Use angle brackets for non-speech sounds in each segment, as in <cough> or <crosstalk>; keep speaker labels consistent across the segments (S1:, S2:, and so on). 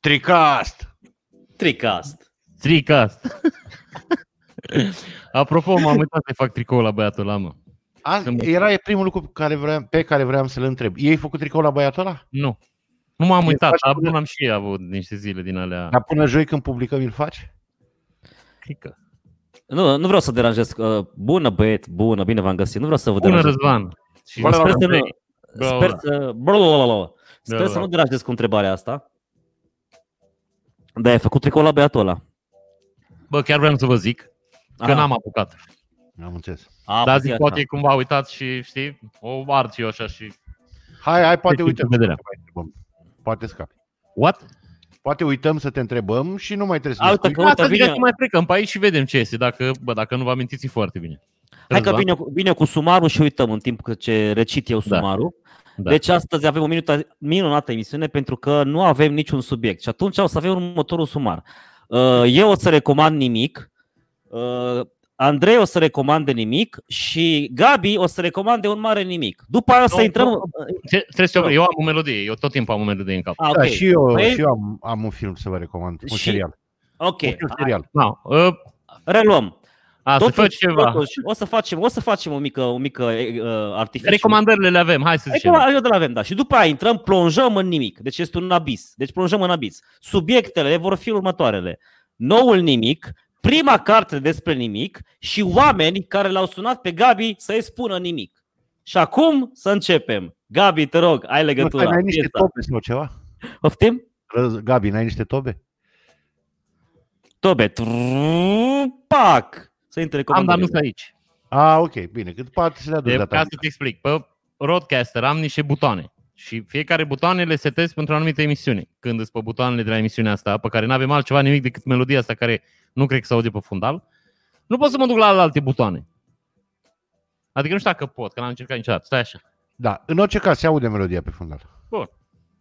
S1: Tricast!
S2: Tricast.
S3: Tricast. <laughs> Apropo, m-am uitat să fac tricou la băiatul ăla, mă.
S1: A,
S3: Când-
S1: era e primul lucru pe care, vreau, pe care vreau să-l întreb. Ei făcut tricou la băiatul ăla?
S3: Nu. Nu m-am
S1: E
S3: uitat,
S1: faci
S3: dar
S1: până-
S3: bun am și avut niște zile din alea.
S1: Dar până joi când publicăm îl faci?
S3: Crică.
S2: Nu, nu vreau să deranjez. uh, Bună băieți, bună, bine v-am găsit. Nu vreau să vă
S3: Bună,
S2: deranjez.
S3: Răzvan. Și
S1: Bună,
S2: Sper să nu,
S3: Bla,
S2: sper
S3: bla.
S2: să, blablabla. sper
S3: Bla,
S2: să
S3: bla.
S2: nu deranjez cu întrebarea asta. Da, ai făcut tricou la băiatul ăla.
S3: Bă, chiar vreau să vă zic că
S2: Aha.
S3: n-am apucat.
S1: Am înțeles.
S2: A,
S3: Dar
S2: păi
S3: zic,
S2: așa.
S3: poate cumva uitat și, știi, o ard și eu așa și...
S1: Hai, hai, poate
S3: Deci,
S1: uităm.
S3: cu vederea.
S1: să te mai întrebăm. Poate scapi.
S3: What?
S1: Poate uităm să te întrebăm și nu mai trebuie să
S2: A,
S1: ne
S2: uite
S1: spui.
S2: că- Uite,
S3: Asta zic
S2: vine-
S3: că mai plecăm pe aici și vedem ce este. Dacă, bă, dacă nu vă amintiți, e foarte bine.
S2: Hai că
S3: Răzvan?
S2: vine, cu- vine cu sumarul și uităm în timp ce recit eu
S3: Da.
S2: sumarul.
S3: Da.
S2: Deci astăzi avem o minută, minunată emisiune pentru că nu avem niciun subiect și atunci o să avem următorul sumar. Uh, Eu o să recomand nimic, uh, Andrei o să recomande nimic și Gabi o să recomande un mare nimic. După aia o să
S3: Nu,
S2: intrăm...
S3: nu, Ce- Trebuie să eu, eu am o melodie, eu tot timpul am o melodie în cap.
S2: Ah,
S1: Da,
S2: ok.
S1: și eu,
S2: Păi-
S1: și eu am, am un film să vă recomand, un
S2: Și-
S1: serial.
S2: Ok,
S1: Un film serial.
S3: No, uh,
S2: reluăm.
S3: A, să faci ceva.
S2: totuși, o să facem, o să facem o mică, o mică uh, artificiu.
S3: Recomandările le avem, hai să zicem.
S2: Recomand- eu de la avem, da. Și după aia intrăm, plonjăm în nimic. Deci este un abis. Deci plonjăm în abis. Subiectele vor fi următoarele. Noul nimic, prima carte despre nimic și oameni care l-au sunat pe Gabi să-i spună nimic. Și acum să începem. Gabi, te rog, ai
S1: Nu,
S2: legătura.
S1: stai, n-ai niște
S2: Piesa.
S1: tobe sau ceva?
S2: Poftim?
S1: Răz- Gabi, n-ai niște tobe?
S2: Tobe. Trrrr, Pac! Să intre
S3: Am, dar nu
S2: recomandările.
S3: sunt aici.
S1: A, ok, bine, cât poate să le aduci
S3: De,
S1: data
S3: ca
S1: asta.
S3: să te explic, pe Roadcaster am niște butoane și fiecare butoane le setez pentru o anumită emisiune. Când îți pe butoanele de la emisiunea asta, pe care nu avem altceva nimic decât melodia asta care nu cred că se aude pe fundal, nu pot să mă duc la alte butoane. Adică nu știu dacă pot, că n-am încercat niciodată. Stai așa.
S1: Da, în orice caz se aude melodia pe fundal.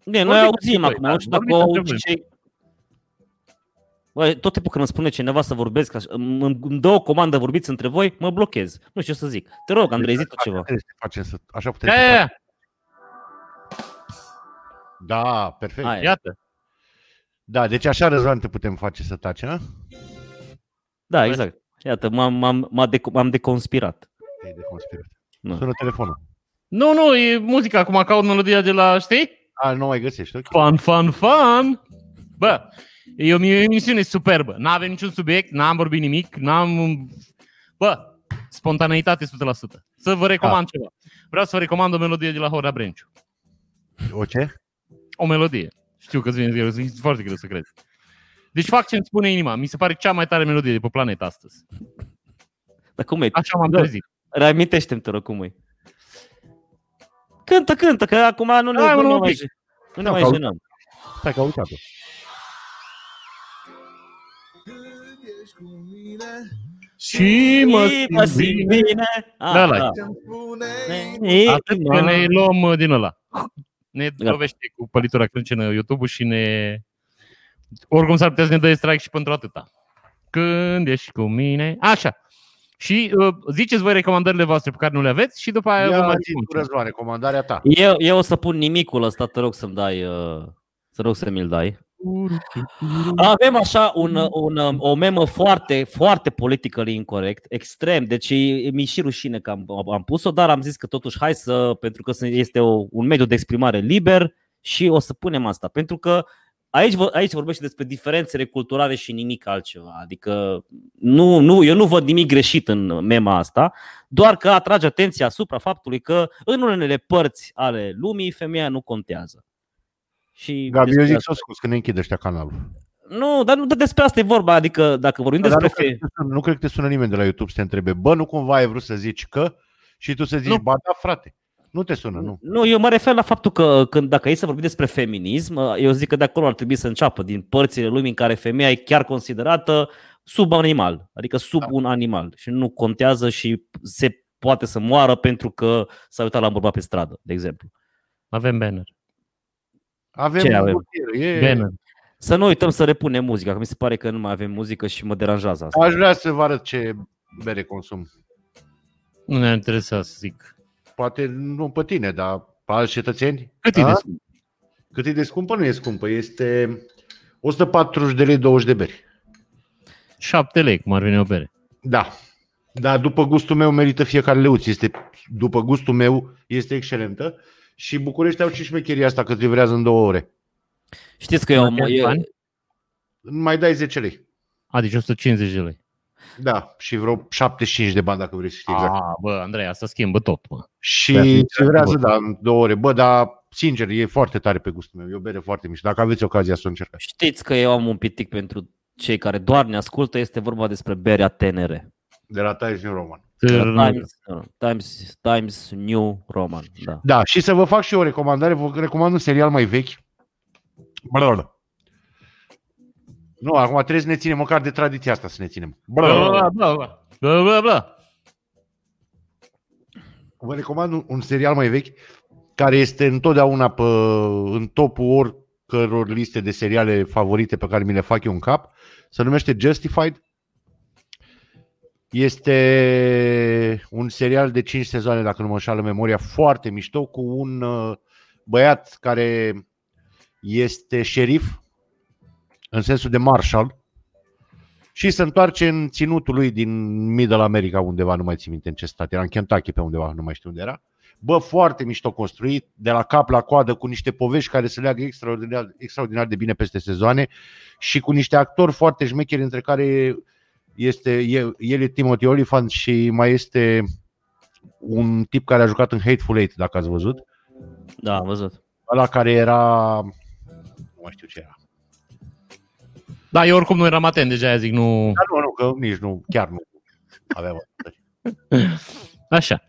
S2: Bine, noi
S3: Vorbiți
S2: auzim
S3: între
S2: acum,
S3: voi,
S2: nu știu
S3: da,
S2: dacă
S3: vorbiți
S2: o
S3: între voi.
S2: cei... Bă, tot timpul când îmi spune cineva să vorbesc, așa, îmi îmi dă o comandă, vorbiți între voi, mă blochez. Nu știu ce să zic. Te rog, Andrei, zi tu ceva.
S1: Trebuie să facem să, așa putem
S3: Ia,
S1: să
S3: ia,
S1: facem.
S3: ia.
S1: Da, perfect.
S2: Hai.
S3: Iată.
S1: Da, deci așa Răzvan te putem face să taci, a?
S2: Da, exact. Iată, m-am, m-am, m-a de, m-am deconspirat.
S1: Te-ai deconspirat.
S2: Da.
S1: Sună telefonul.
S3: Nu, nu, e muzica. Acum caut melodia de la, știi?
S1: A, nu mai găsești, ok?
S3: Fun, fun, fun! Bă, e o emisiune superbă. N-avem niciun subiect, n-am vorbit nimic, n-am... Bă, spontaneitate 100%. Să vă recomand ceva. Vreau să vă recomand o melodie de la Horea Brenciu.
S1: O ce?
S3: O melodie. Știu că îți vine greu, e foarte greu să crezi. Deci fac ce îmi spune inima. Mi se pare cea mai tare melodie de pe planetă astăzi.
S2: Dar cum e?
S3: Așa m-am
S2: Da.
S3: trezit.
S2: Reamintește-mi, te rog, cum e. Cântă, cântă, că acum nu ne,
S3: Hai,
S2: nu
S3: mă,
S2: ne
S3: un
S2: mai,
S3: pic.
S2: nu ne
S1: Da,
S2: mai
S1: caut.
S2: jenăm.
S1: Stai că a uitat-o.
S3: Și mă
S2: Și mă
S3: simt
S2: simt
S3: bine.
S2: bine.
S3: Da,
S2: Ah,
S3: la-
S2: da.
S3: Atât că ne luăm uh, din ăla. Ne
S2: Gata.
S3: dovește cu pălitura crâncenă YouTube-ul și ne... Oricum s-ar putea să ne dă strike și pentru atâta. Când ești cu mine... Așa. Și uh, ziceți voi recomandările voastre pe care nu le aveți și după aia vă
S1: Ia
S3: mai
S1: zi
S3: spun.
S1: tu, Răzvan, recomandarea ta.
S2: Eu, eu o să pun nimicul ăsta, te rog să-mi dai, uh, să rog să mi-l dai. Avem așa un, un, um, o memă foarte, foarte politically incorrect, extrem, deci e- mi și rușine că am, am pus-o, dar am zis că totuși hai să, pentru că sunt- este o, un mediu de exprimare liber și o să punem asta, pentru că aici, vă- aici vorbește despre diferențele culturale și nimic altceva, adică nu, nu, eu nu văd nimic greșit în mema asta, doar că atrage atenția asupra faptului că în unele părți ale lumii femeia nu contează. Și
S1: Gabi, eu
S2: despre
S1: zic
S2: asta-
S1: să o scuz, că ne închide ăștia canalul.
S2: nu, dar nu dar despre asta e vorba, adică dacă vorbim
S1: Dar
S2: despre
S1: nu, cred
S2: fe...
S1: că te sună, nu cred că te sună nimeni de la YouTube să te întrebe, bă, nu cumva ai vrut să zici că și tu să zici,
S3: Nu.
S1: ba da, frate. Nu te sună, nu.
S2: Nu, eu mă refer la faptul că când, dacă e să vorbim despre feminism, eu zic că de acolo ar trebui să înceapă, din părțile lumii în care femeia e chiar considerată sub animal, adică sub
S1: Da.
S2: un animal și nu contează și se poate să moară pentru că s-a uitat la un bărbat pe stradă, de exemplu.
S3: Avem banner.
S1: Avem,
S2: Ce avem?
S1: rutier, e...
S3: Banner.
S2: Să nu uităm să repunem muzica, că mi se pare că nu mai avem muzică și mă deranjează asta.
S1: Aș vrea să vă arăt ce bere consum.
S3: Nu ne interesează să zic.
S1: Poate nu pe tine, dar pe alți cetățeni.
S3: Cât e
S1: A?
S3: de scump?
S1: Cât e de scumpă, nu e scumpă. Este 140 de lei, 20 de beri.
S3: 7 lei, cum ar veni o bere.
S1: Da. Dar după gustul meu merită fiecare leuț. Este, după gustul meu este excelentă. Și București au și șmecheria asta că îți livrează în două ore.
S2: Știți că eu,
S3: Mai
S2: eu,
S3: bani?
S1: Mai dai 10 lei.
S3: Adică 150 de lei.
S1: Da, și vreo 75 de bani dacă vrei să știi exact.
S3: Ah, bă, Andrei, asta schimbă tot, mă.
S1: Și
S3: Da,
S1: îți livrează,
S3: bă.
S1: da, în două ore. Bă, dar sincer, e foarte tare pe gustul meu. E o bere foarte mișto. Dacă aveți ocazia să o încercați.
S2: știți că eu am un pitic pentru cei care doar ne ascultă, este vorba despre berea TNR.
S1: De la Times New Roman.
S2: Times, Times, Times New Roman, da.
S1: Da, și să vă fac și eu o recomandare. Vă recomand un serial mai vechi. Bă, Nu, acum trebuie să ne ținem măcar de tradiția asta să ne ținem.
S3: Bă, bă, bă, bă, bă, bă.
S1: Vă recomand un, un serial mai vechi care este întotdeauna pe, în topul oricăror liste de seriale favorite pe care mi le fac eu în cap. Se numește Justified. Este un serial de 5 sezoane, dacă nu mă înșală memoria, foarte mișto, cu un uh, băiat care este șerif, în sensul de marshal, și se întoarce în ținutul lui din Middle America undeva, nu mai țin minte în ce stat, era în Kentucky pe undeva, nu mai știu unde era. Bă, foarte mișto construit, de la cap la coadă, cu niște povești care se leagă extraordinar, extraordinar de bine peste sezoane și cu niște actori foarte șmecheri, între care este, el, el e Timothy Olyphant și mai este un tip care a jucat în Hateful Eight, dacă ați văzut.
S2: Da, am văzut.
S1: Ăla care era... Nu mai știu ce era.
S3: Da, eu oricum nu eram atent, deja aia zic, nu...
S1: Dar nu, nu, că nici nu, chiar nu aveam atât. <laughs>
S3: Așa.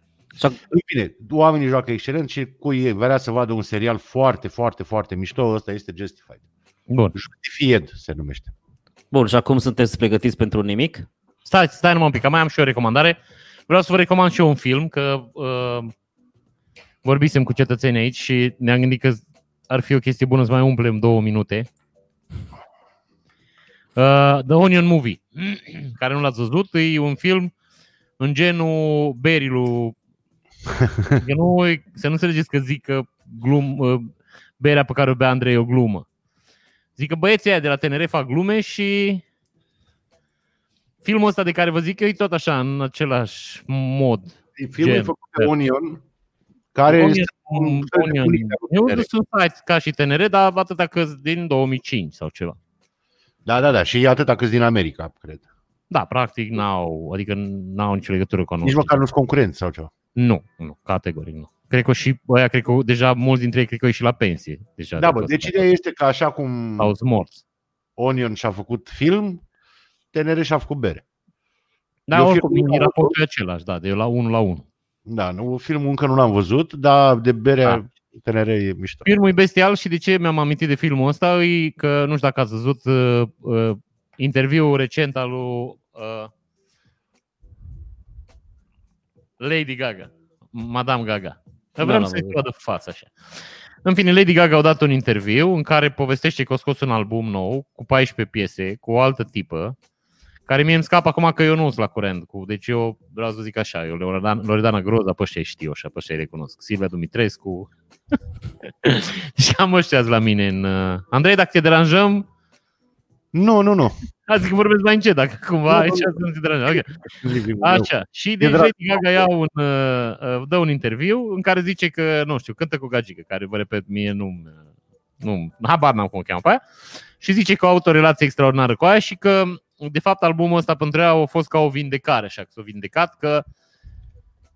S1: În fine, oamenii joacă excelent și cu ei vrea să vadă un serial foarte, foarte, foarte mișto. Ăsta este Justified.
S3: Bun.
S1: Justified se numește.
S2: Bun, și acum sunteți pregătiți pentru nimic?
S3: Stai, stai numai un pic, că mai am și eu o recomandare. Vreau să vă recomand și eu un film, că uh, vorbisem cu cetățenii aici și ne-am gândit că ar fi o chestie bună să mai umplem două minute. Uh, The Onion Movie, <clears throat> care nu l-ați văzut, e un film în genul Berilu. <laughs> Că nu, să nu înțelegeți că zic că glum, uh, berea pe care o bea Andrei e o glumă. Zic că băieții aia de la TNR fac glume și filmul ăsta de care vă zic eu e tot așa, în același mod.
S1: E filmul
S3: Gen.
S1: e făcut de Onion, care
S3: Onion-
S1: este un fel de
S3: Onion.
S1: unic de
S3: Eu
S1: TNR.
S3: sunt site ca și TNR, dar atâta că din 2005 sau ceva.
S1: Da, da, da. Și e atâta cât din America, cred.
S3: Da, practic n-au, adică n-au nicio legătură cu
S1: Nici
S3: noastră.
S1: măcar nu-s concurenți sau ceva.
S3: Nu, nu, categoric nu. Cred că și ăia, cred că deja mulți dintre ei cred că au ieșit la pensie. Deja
S1: Da,
S3: de
S1: bă,
S3: pe
S1: deci
S3: ăsta.
S1: ideea este că așa cum
S3: Sau sunt morți.
S1: Onion și-a făcut film, TNR și-a făcut bere.
S3: Da,
S1: Eu
S3: oricum,
S1: filmul
S3: e
S1: l-am
S3: raportul e același, da, de la 1 la 1.
S1: Da, nu, filmul încă nu l-am văzut, dar de bere
S3: Da.
S1: TNR e mișto.
S3: Filmul e bestial și de ce mi-am amintit de filmul ăsta e că, nu știu dacă ați văzut uh, uh, interviul recent al lui uh, Lady Gaga, Madame Gaga.
S2: Nu
S3: Vreau
S2: l-am
S3: să-i
S2: văzut.
S3: vadă fața așa. În fine, Lady Gaga a dat un interviu în care povestește că a scos un album nou cu 14 piese, cu o altă tipă, care mie îmi scapă acum că eu nu sunt la curent. Cu, deci eu vreau să zic așa, eu Loredana, Loredana Groza, pe ăștia îi știu și pe ăștia îi recunosc. Silvia Dumitrescu. <laughs> și am ăștia la mine în... uh, Andrei, dacă te deranjăm,
S1: Nu, nu, nu.
S3: Azi că vorbesc mai încet, dacă cumva
S1: Nu,
S3: aici
S1: nu,
S3: să nu te deranjăm. Ok.
S1: Living-ul meu.
S3: Așa. Și deci
S1: drag.
S3: Lady Gaga ia un, uh, uh, dă un interviu în care zice că, nu știu, cântă cu gagică, care, vă repet, mie nu nu, habar n-am cum o cheamă pe aia. Și zice că au avut o relație extraordinară cu aia și că, de fapt, albumul ăsta pentru ea a fost ca o vindecare, așa că s-a vindecat, că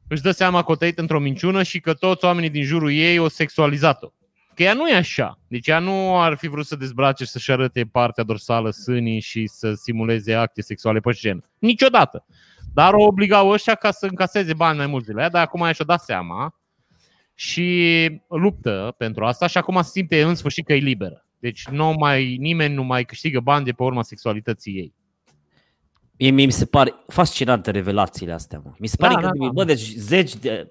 S3: își dă seama că o trăit într-o minciună și că toți oamenii din jurul ei o sexualizat-o. Că ea nu e așa. Deci ea nu ar fi vrut să dezbrace și să-și arate partea dorsală, sânii și să simuleze acte sexuale pe scenă. Niciodată. Dar o obligau ăștia ca să încaseze bani mai mulți de la ea, dar acum ea și-o dat seama și luptă pentru asta și acum se simte în sfârșit că e liberă. Deci nu mai, nimeni nu mai câștigă bani de pe urma sexualității ei.
S2: Mie, mie mi se pare fascinante revelațiile astea, mă. Mi se pare
S3: Da,
S2: da,
S3: da,
S2: că,
S3: da.
S2: bă, deci zeci de,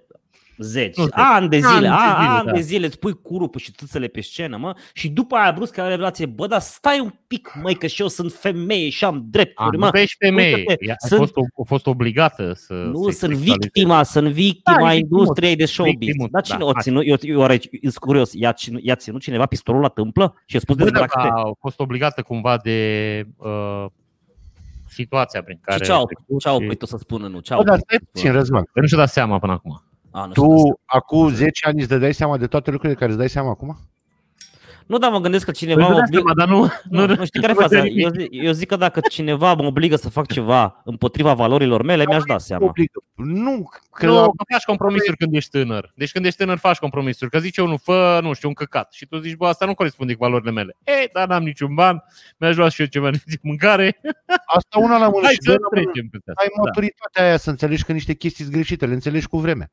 S2: Zeci.
S3: Nu știu.
S2: Ani de zile,
S3: Ani de
S2: a-
S3: zile,
S2: ani
S3: da.
S2: de zile îți pui curupul și tâțele pe scenă, mă, și după aia brusc are revelație, bă, dar stai un pic, măi, că și eu sunt femeie și am
S3: A,
S2: drepturi,
S3: nu
S2: mă.
S3: că ești femeie.
S2: uite-te,
S3: Ea a,
S2: sunt-
S3: fost, a fost obligată să
S2: Nu,
S3: se
S2: sunt
S3: sexualizeze.
S2: victima, sunt victima
S3: Da, e
S2: industriei de showbiz.
S3: victimuț,
S2: Dar cine
S3: da,
S2: o
S3: hai.
S2: ținut? Eu, eu, eu, eu sunt curios, i-a, ținut- i-a ținut cineva pistolul la tâmplă și a spus
S3: Bă, dacă
S2: dezbracă-te?
S3: a fost obligată cumva de uh, situația prin care...
S2: Și ce au,
S3: a trecut
S2: ce au
S3: și-
S2: oprit-o să spună nu? Ce
S1: Bă,
S2: au
S1: dar
S2: oprit
S1: stai
S2: să
S1: puțin,
S2: spună?
S1: Răzvan.
S3: Că nu și-a dat seama până acum.
S2: A, nu, știu asta.
S1: Tu, acum 10 ani, îți dădeai seama de toate lucrurile de care îți dai seama acum?
S2: Nu, dar mă gândesc că
S3: Păi
S2: cineva
S3: îți
S2: mă
S3: dai
S2: obligă...
S3: seama, dar nu,
S2: Nu, nu știi care e
S3: nu
S2: faza?
S3: vede nimic.
S2: Eu, zi- eu zic că dacă cineva mă obligă să fac ceva împotriva valorilor mele, mi-aș da seama.
S1: Obligă. Nu, că
S3: Nu,
S1: la-
S3: că faci compromisuri când ești tânăr. Deci când ești tânăr faci compromisuri. Că zice unul, fă, nu știu, un căcat. Și tu zici, bă, asta nu corespunde cu valorile mele. Ei, dar n-am niciun ban, mi-aș lua și eu ceva, nu zic mâncare. <laughs>
S1: asta una la mână
S3: Hai
S1: și
S3: să
S1: doi la mână.
S3: trecem peste asta.
S1: Ai
S3: Da.
S1: maturitatea aia să înțelegi că niște chestii sunt greșite, le înțelegi cu vremea.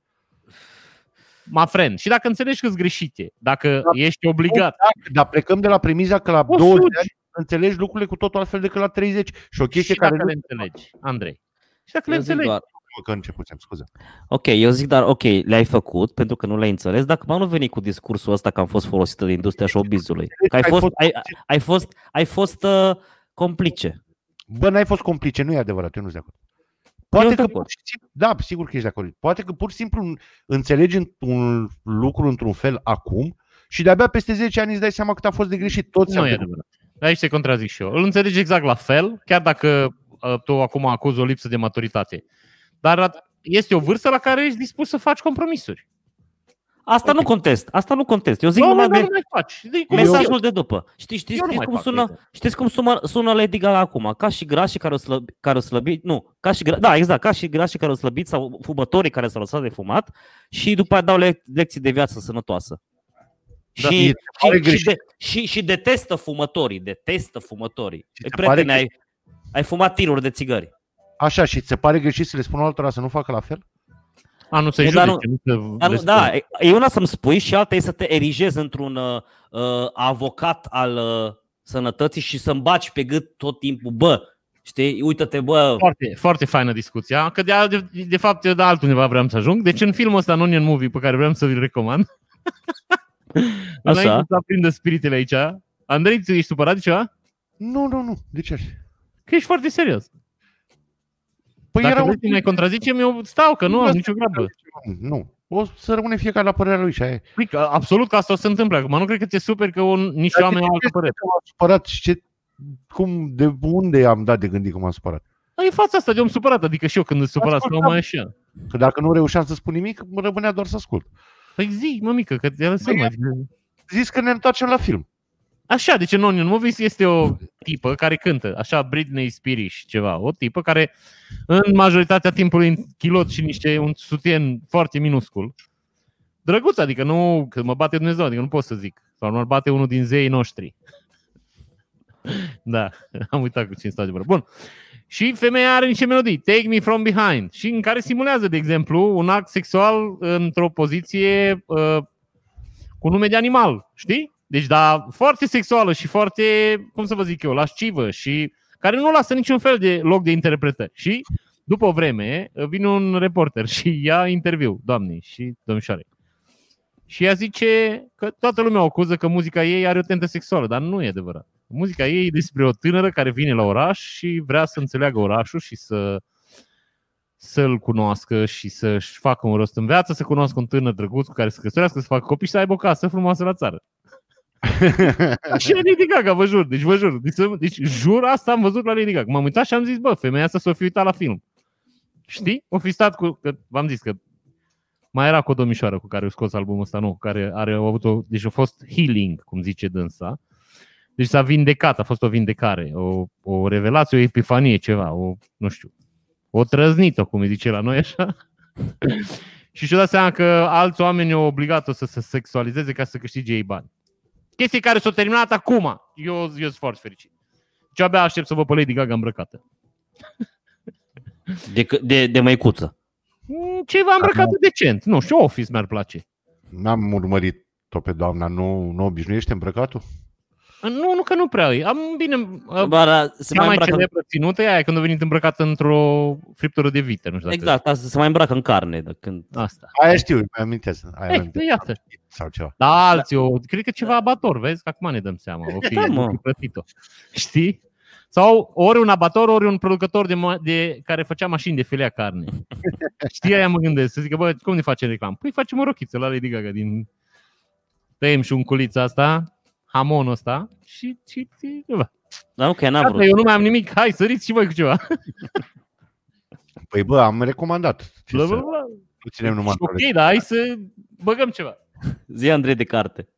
S3: Ma friend. Și dacă înțelegi că sunt greșite, dacă
S1: Da.
S3: ești obligat,
S1: Dar, dar plecăm de la premiza că la
S3: O
S1: 20
S3: sugi.
S1: de ani înțelegi lucrurile cu totul altfel decât la 30. Și o chestie
S3: și
S1: care
S3: dacă
S1: nu
S3: le înțelegi, Andrei. Și dacă le
S2: Eu zic
S3: înțelegi.
S2: doar,
S1: că începusem, scuze.
S2: ok, eu zic, dar ok, le-ai făcut pentru că nu le-ai înțeles, dacă mă nu veni cu discursul ăsta că am fost folosită de industria showbizului. Că ai
S1: Ai
S2: fost,
S1: fost-
S2: ai, ai fost, ai fost uh, complice.
S1: Bă, n-ai fost complice, nu e adevărat, eu nu sunt de acord.
S2: Eu
S1: Poate
S2: sunt de
S1: că
S2: acord.
S1: pur și simplu, da, sigur că ești de acord. Poate că pur și simplu înțelegi un lucru într-un fel acum și de-abia peste 10 ani îți dai seama că a fost de greșit. Toți
S3: Nu
S1: am
S3: e
S1: trecut.
S3: adevărat. Aici te contrazic și eu. Îl înțelegi exact la fel, chiar dacă uh, tu acum acuzi o lipsă de maturitate. Dar este o vârstă la care ești dispus să faci compromisuri.
S2: Asta
S3: Ok.
S2: nu contest, asta nu contest. Eu zic
S3: Nu,
S2: numai
S3: nu, nu,
S2: de
S3: nu mai faci. De, cum
S2: mesajul
S3: eu,
S2: de după. Știi, știi,
S3: eu nu
S2: știți,
S3: mai
S2: cum
S3: fac
S2: sună,
S3: exact.
S2: știți cum sună, sună Lady Gaga acum? Ca și grașii care o slăbi, care o slăbit, nu, ca și, gra- da, exact, ca și grașii care o slăbit sau fumătorii care s-au lăsat de fumat și după aia dau le- lecții de viață sănătoasă.
S1: Da,
S2: și,
S1: e- pare
S2: și, și,
S1: greșit.
S2: de, și, și detestă fumătorii, detestă fumătorii.
S1: Și
S2: Ei,
S1: ți se pare
S2: prietene, ai, ai fumat tiruri de țigări.
S1: Așa, și ți se pare greșit să le spun altora să nu facă la fel?
S3: A, nu se
S2: Nu, dar
S3: judece, nu, să
S2: Dar, nu-
S3: le
S2: da,
S3: spui.
S2: e- e una să-mi spui și alta e să te erigezi într-un uh, uh, avocat al uh, sănătății și să-mi baci pe gât tot timpul, bă, știi, uită-te, bă,
S3: Foarte, foarte faină discuția, că de, de, de fapt eu de altundeva vreau să ajung. Deci în filmul ăsta, Onion Movie, pe care vreau să vi-l recomand, <laughs>
S2: Așa.
S3: înainte să aprindă spiritele aici, Andrei, tu ești supărat de ceva?
S1: Nu, nu, nu. De ce?
S3: Că ești foarte serios.
S1: Păi
S3: Dacă
S1: era
S3: vrei să mai contrazicem, eu stau, că nu am nicio grabă.
S1: Nu. O să rămâne fiecare la părerea lui și aia e.
S3: Păi, că absolut că asta o să se întâmple. Acum nu cred că te super că un, nici
S1: Dar
S3: oameni
S1: de
S3: au
S1: ce
S3: altă părere.
S1: M-am supărat și ce, cum, de unde am dat de gândit că m-am supărat?
S3: Păi, E fața asta de om supărat, adică și eu când sunt supărat stau
S1: Ascultam.
S3: mai așa.
S1: Că dacă nu reușeam să spun nimic, mă rămânea doar să ascult.
S3: Păi zi, mămică, că te lăsăm.
S1: Păi,
S3: Adică...
S1: Zis că ne întoarcem la film.
S3: Așa, deci în Onion Movies este o tipă care cântă, așa Britney Spears ceva, o tipă care în majoritatea timpului în kilot și niște un sutien foarte minuscul. Drăguț, adică nu, că mă bate Dumnezeu, adică nu pot să zic. Sau nu bate unul din zeii noștri. <laughs> da, am uitat cu cine stau de vorbă. Bun. Și femeia are niște melodii, Take Me From Behind, și în care simulează, de exemplu, un act sexual într-o poziție uh, cu nume de animal, știi? Deci, da, foarte sexuală și foarte, cum să vă zic eu, lascivă și care nu lasă niciun fel de loc de interpretări. Și după o vreme vine un reporter și ia interviu, doamnei și domnișoare. Și ea zice că toată lumea o acuză că muzica ei are o tentă sexuală, dar nu e adevărat. Muzica ei e despre o tânără care vine la oraș și vrea să înțeleagă orașul și să să-l cunoască și să-și facă un rost în viață, să cunoască un tânăr drăguț cu care să căsătorească, să facă copii și să aibă o casă frumoasă la țară. Și e Lady Gaga, vă jur, deci vă jur. Deci, să- deci jur, asta am văzut la Lady Gaga. M-am uitat și am zis, bă, femeia asta s-o fi uitat la film. Știi? O fi stat cu, că v-am zis că mai era cu o domnișoară cu care a scos albumul ăsta nou, care are a avut o, deci a fost healing, cum zice dânsa. Deci s-a vindecat, a fost o vindecare, o, o revelație, o epifanie, ceva, o, nu știu, o trăznită, cum îi zice la noi așa. <laughs> și și-a dat seama că alți oameni au obligat-o să se sexualizeze ca să câștige ei bani. Chestii care s-au terminat acum. Eu, eu sunt foarte fericit. Și abia aștept să vă pe Lady Gaga îmbrăcată. <laughs>
S2: de, c- de, de măicuță.
S3: Mm, Ceva îmbrăcată decent. Nu știu, Office mi-ar place.
S1: N-am urmărit-o pe doamna, nu, nu obișnuiește îmbrăcatul?
S3: Nu, nu că nu prea e. Am bine,
S2: Ba, da, se
S3: cea
S2: mai
S3: mai
S2: îmbracă,
S3: celebră ținută e aia când a venit îmbrăcată într-o friptură de vită, nu știu dacă
S2: exact, asta, se mai îmbracă în carne. De când...
S3: asta.
S1: Aia știu, mi amintesc. Aia
S3: Eh,
S1: amintesc.
S3: iată.
S1: Sau ceva.
S3: Da, alții, o, cred că ceva abator, vezi, că acum ne dăm seama, o fi,
S2: Da, mă.
S3: o fi plătit-o. Știi? Sau ori un abator, ori un producător de, ma- de care făcea mașini de filea carne. <laughs> Știi, aia mă gândesc, să zică, bă, cum ne facem reclamă? Păi facem o rochiță la Lady Gaga din... Tăiem și un culiță asta, hamonul ăsta și... și, și bă.
S2: Dar nu, că ea n-a
S3: Gata,
S2: vrut.
S3: eu nu mai am nimic, hai, săriți și voi cu ceva.
S1: Păi bă, am recomandat. Ce
S3: Bla,
S1: să
S3: bla, bla.
S1: nu ținem numai
S3: Și Ok, dar hai să băgăm ceva.
S2: Zi Andrei de carte.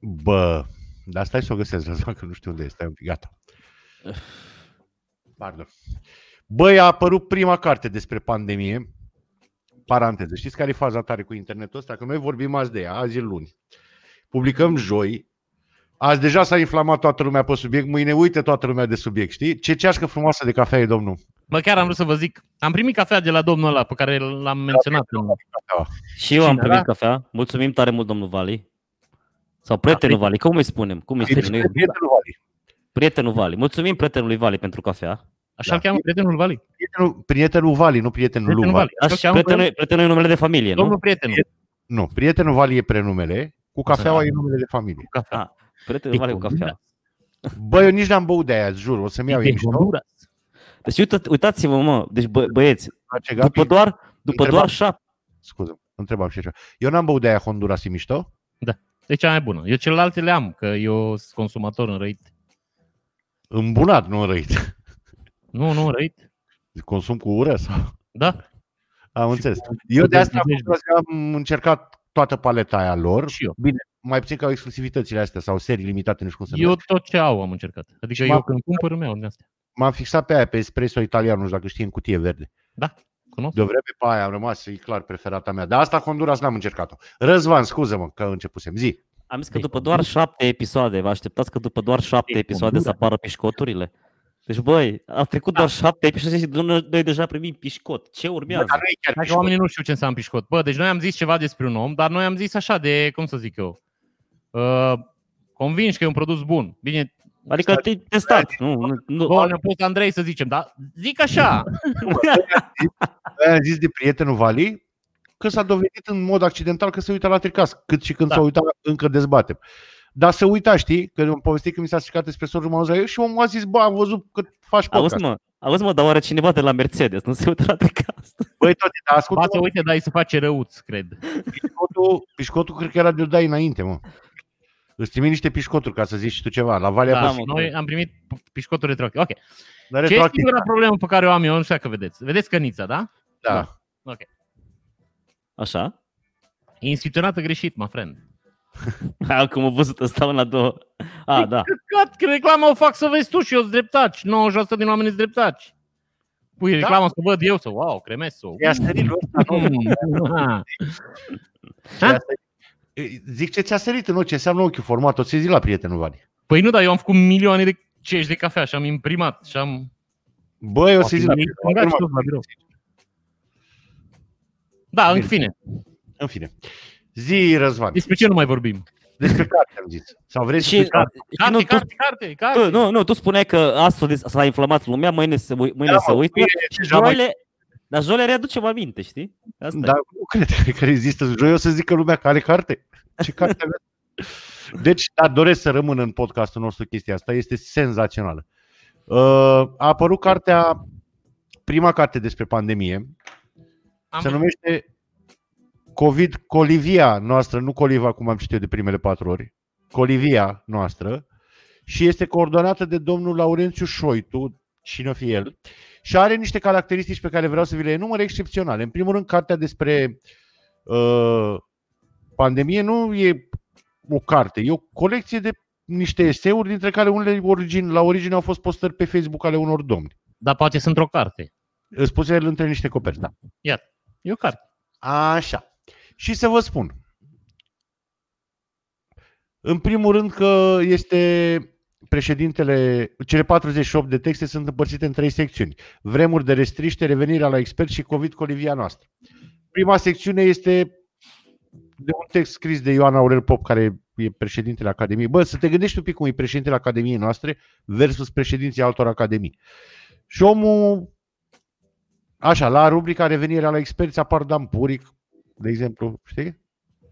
S1: Bă, dar stai să o găsesc, Răzvan, că nu știu unde este. Gata. Pardon. Băi, a apărut prima carte despre pandemie. Paranteză. Știți care e faza tare cu internetul ăsta? Că noi vorbim azi de ea, azi e luni. Publicăm joi. Azi deja s-a inflamat toată lumea pe subiect, mâine uite toată lumea de subiect, știi? Ce ceașcă frumoasă de cafea e, domnul?
S3: Bă, chiar am vrut să vă zic, am primit cafea de la domnul ăla pe care l-am menționat. În...
S2: Și eu am
S3: Cine,
S2: primit
S3: da?
S2: cafea. Mulțumim tare mult, domnul Vali. Sau prietenul Vali, cum îi spunem? Cum îi spunem? noi?
S1: Prietenul Vali.
S2: Prietenul Vali. Mulțumim prietenului Vali pentru cafea.
S3: Așa
S1: Da.
S3: îl cheamă prietenul Vali.
S1: Prietenul, prietenul Vali, nu prietenul lui
S3: Prietenul
S1: Vali.
S3: Vali. Așa îl cheamă
S2: Prietenul, prietenul e numele de familie, nu?
S3: domnul prietenul.
S1: Nu, prietenul Vali e prenumele, cu cafeaua
S3: Așa.
S1: e numele de familie.
S3: Cafea.
S2: Ah, Prietenul Vali cu
S3: Honduras.
S2: cafea.
S1: Bă, eu nici n-am băut de aia, îți jur, o să-mi iau
S3: De
S1: ei mișto.
S3: Honduras.
S2: Deci uita, uitați-vă, mă, deci bă, băieți,
S1: Face Gabi?
S2: după doar, după
S1: Întrebam.
S2: doar șapte,
S1: Scuze, întrebam și așa. Eu n-am băut de aia Honduras, e mișto?
S3: E cea mai bună. Eu celelalte le am, că eu sunt consumator înrăit.
S1: Îmbunat, nu răit.
S3: Nu, nu, înrăit.
S1: Consum cu ură sau?
S3: Da.
S1: Am înțeles. Eu de asta
S3: dezgăvești.
S1: am încercat toată paleta aia lor.
S3: Și eu.
S1: Bine, mai puțin ca au exclusivitățile astea sau serii limitate, nu știu cum se
S3: Eu
S1: numește.
S3: tot ce au am încercat. Adică
S1: Și
S3: eu
S1: m-a-
S3: când cumpăr îmi iau din astea.
S1: M-am fixat pe aia, pe espresso italian, nu știu dacă știi, în cutie verde.
S3: Da, cunosc.
S1: De o vreme pe aia am rămas, e clar, preferata mea. Dar asta Honduras n-am încercat-o. Răzvan, scuză-mă că începusem. Zi.
S2: am zis că
S3: Deci,
S2: după doar șapte episoade, vă așteptați că după doar șapte
S3: Deci,
S2: episoade să
S3: Honduras.
S2: apară pișcoturile? Deci, băi, au trecut
S3: Da.
S2: doar șapte episoade și noi noi deja primim pișcot. Ce
S1: Bă,
S2: urmează?
S1: dar nu e chiar
S3: Dacă
S1: pișcot.
S3: oamenii nu știu ce înseamnă pișcot. Bă, deci noi am zis ceva despre un om, dar noi am zis așa de, cum să zic eu, uh, convinși că e un produs bun. Bine,
S2: Adică te testat. Nu, nu, nu.
S3: bă, ne-a pus Andrei să zicem, dar zic așa.
S1: Aia am zis de prietenul Vali că s-a dovedit în mod accidental că se uită la tricas, cât și când
S3: Da.
S1: s-a uitat încă dezbatem. Dar se uita, știi, că am povestit că mi s-a stricat espresorul, m-am auzit și omul a zis, bă, am văzut că faci
S2: Auzi,
S1: podcast.
S2: mă, auzi, mă, dar oare cineva de la Mercedes nu se uită la tricast?
S1: Băi, tot, dar
S3: Ba
S1: ascultă,
S3: să uite, dar îi se face răuț, cred.
S1: pișcotul, pișcotul cred că era de dai înainte, mă. Îți trimit niște pișcoturi ca să zici și tu ceva. La Valea
S3: Da,
S1: da,
S2: mă,
S3: noi am primit pișcoturi retroactiv. Ok.
S1: dar
S3: Ce e
S1: retroactiv.
S3: singura problemă pe care o am eu? Nu știu dacă vedeți. Vedeți cănița, da?
S1: Da.
S2: Așa?
S3: E instituționată greșit, mă friend. <laughs>
S2: Hai, cum am văzut ăsta una, două. A, da.
S3: Căcat, că reclama o fac să vezi tu și eu sunt dreptaci. 90% din oameni sunt dreptaci. Pui reclama să văd eu, să wow, cremesul.
S1: E asterilul ăsta, nu? <laughs>
S3: Mm.
S1: E asterit. Zic ce ți-a sărit în ochi, ce înseamnă ochiul format, o să zi la prietenul Vali.
S3: Păi nu, dar eu am făcut milioane de cești de cafea și am imprimat și am...
S1: Băi, o să zi la
S3: am
S1: prietenul
S3: imprimat și
S1: Vali.
S3: tot la birou. Da, în
S1: Bine.
S3: fine.
S1: În fine. Zi, Răzvan.
S3: Despre ce nu mai vorbim?
S1: Despre carte am zis. Sau vrei
S2: Și,
S1: să carte?
S2: și
S3: Carte,
S2: nu, tu,
S3: carte, carte, carte.
S2: tu, nu, nu, tu spuneai că astăzi s-a inflamat lumea, mâine se, ui- mâine
S1: Da,
S2: se
S1: mă,
S2: uită
S1: mâine
S2: și
S1: deja mai-
S2: joile, dar joile readucem aminte, știi? Asta e.
S1: Dar nu cred <laughs> că există. Joi o să zică lumea că are carte. Ce carte avea? <laughs> Deci, da, doresc să rămână în podcastul nostru chestia asta. Este senzațională. Uh, A apărut cartea, prima carte despre pandemie.
S3: Am
S1: Se numește COVID Colivia noastră, nu Coliva cum am citit eu de primele patru ori. Colivia noastră și este coordonată de domnul Laurențiu Șoitu, cine o fi el, și are niște caracteristici pe care vreau să vi le enumăr excepționale. În primul rând, cartea despre uh, pandemie nu e o carte, e o colecție de niște eseuri, dintre care unele origini, la origine au fost postări pe Facebook ale unor domni.
S3: Dar poate sunt într-o carte.
S1: Îți puse el între niște coperți, da.
S3: E o carte.
S1: Așa. Și să vă spun. În primul rând că este președintele, cele 48 de texte sunt împărțite în trei secțiuni. Vremuri de restriște, revenirea la expert și COVID Colivia noastră. Prima secțiune este de un text scris de Ioan Aurel Pop, care e președintele Academiei. Bă, să te gândești un pic cum e președintele Academiei noastre versus președinții altor academii. Și omul, așa, la rubrica Revenirea la experți apar Dan Puric, de exemplu, știi?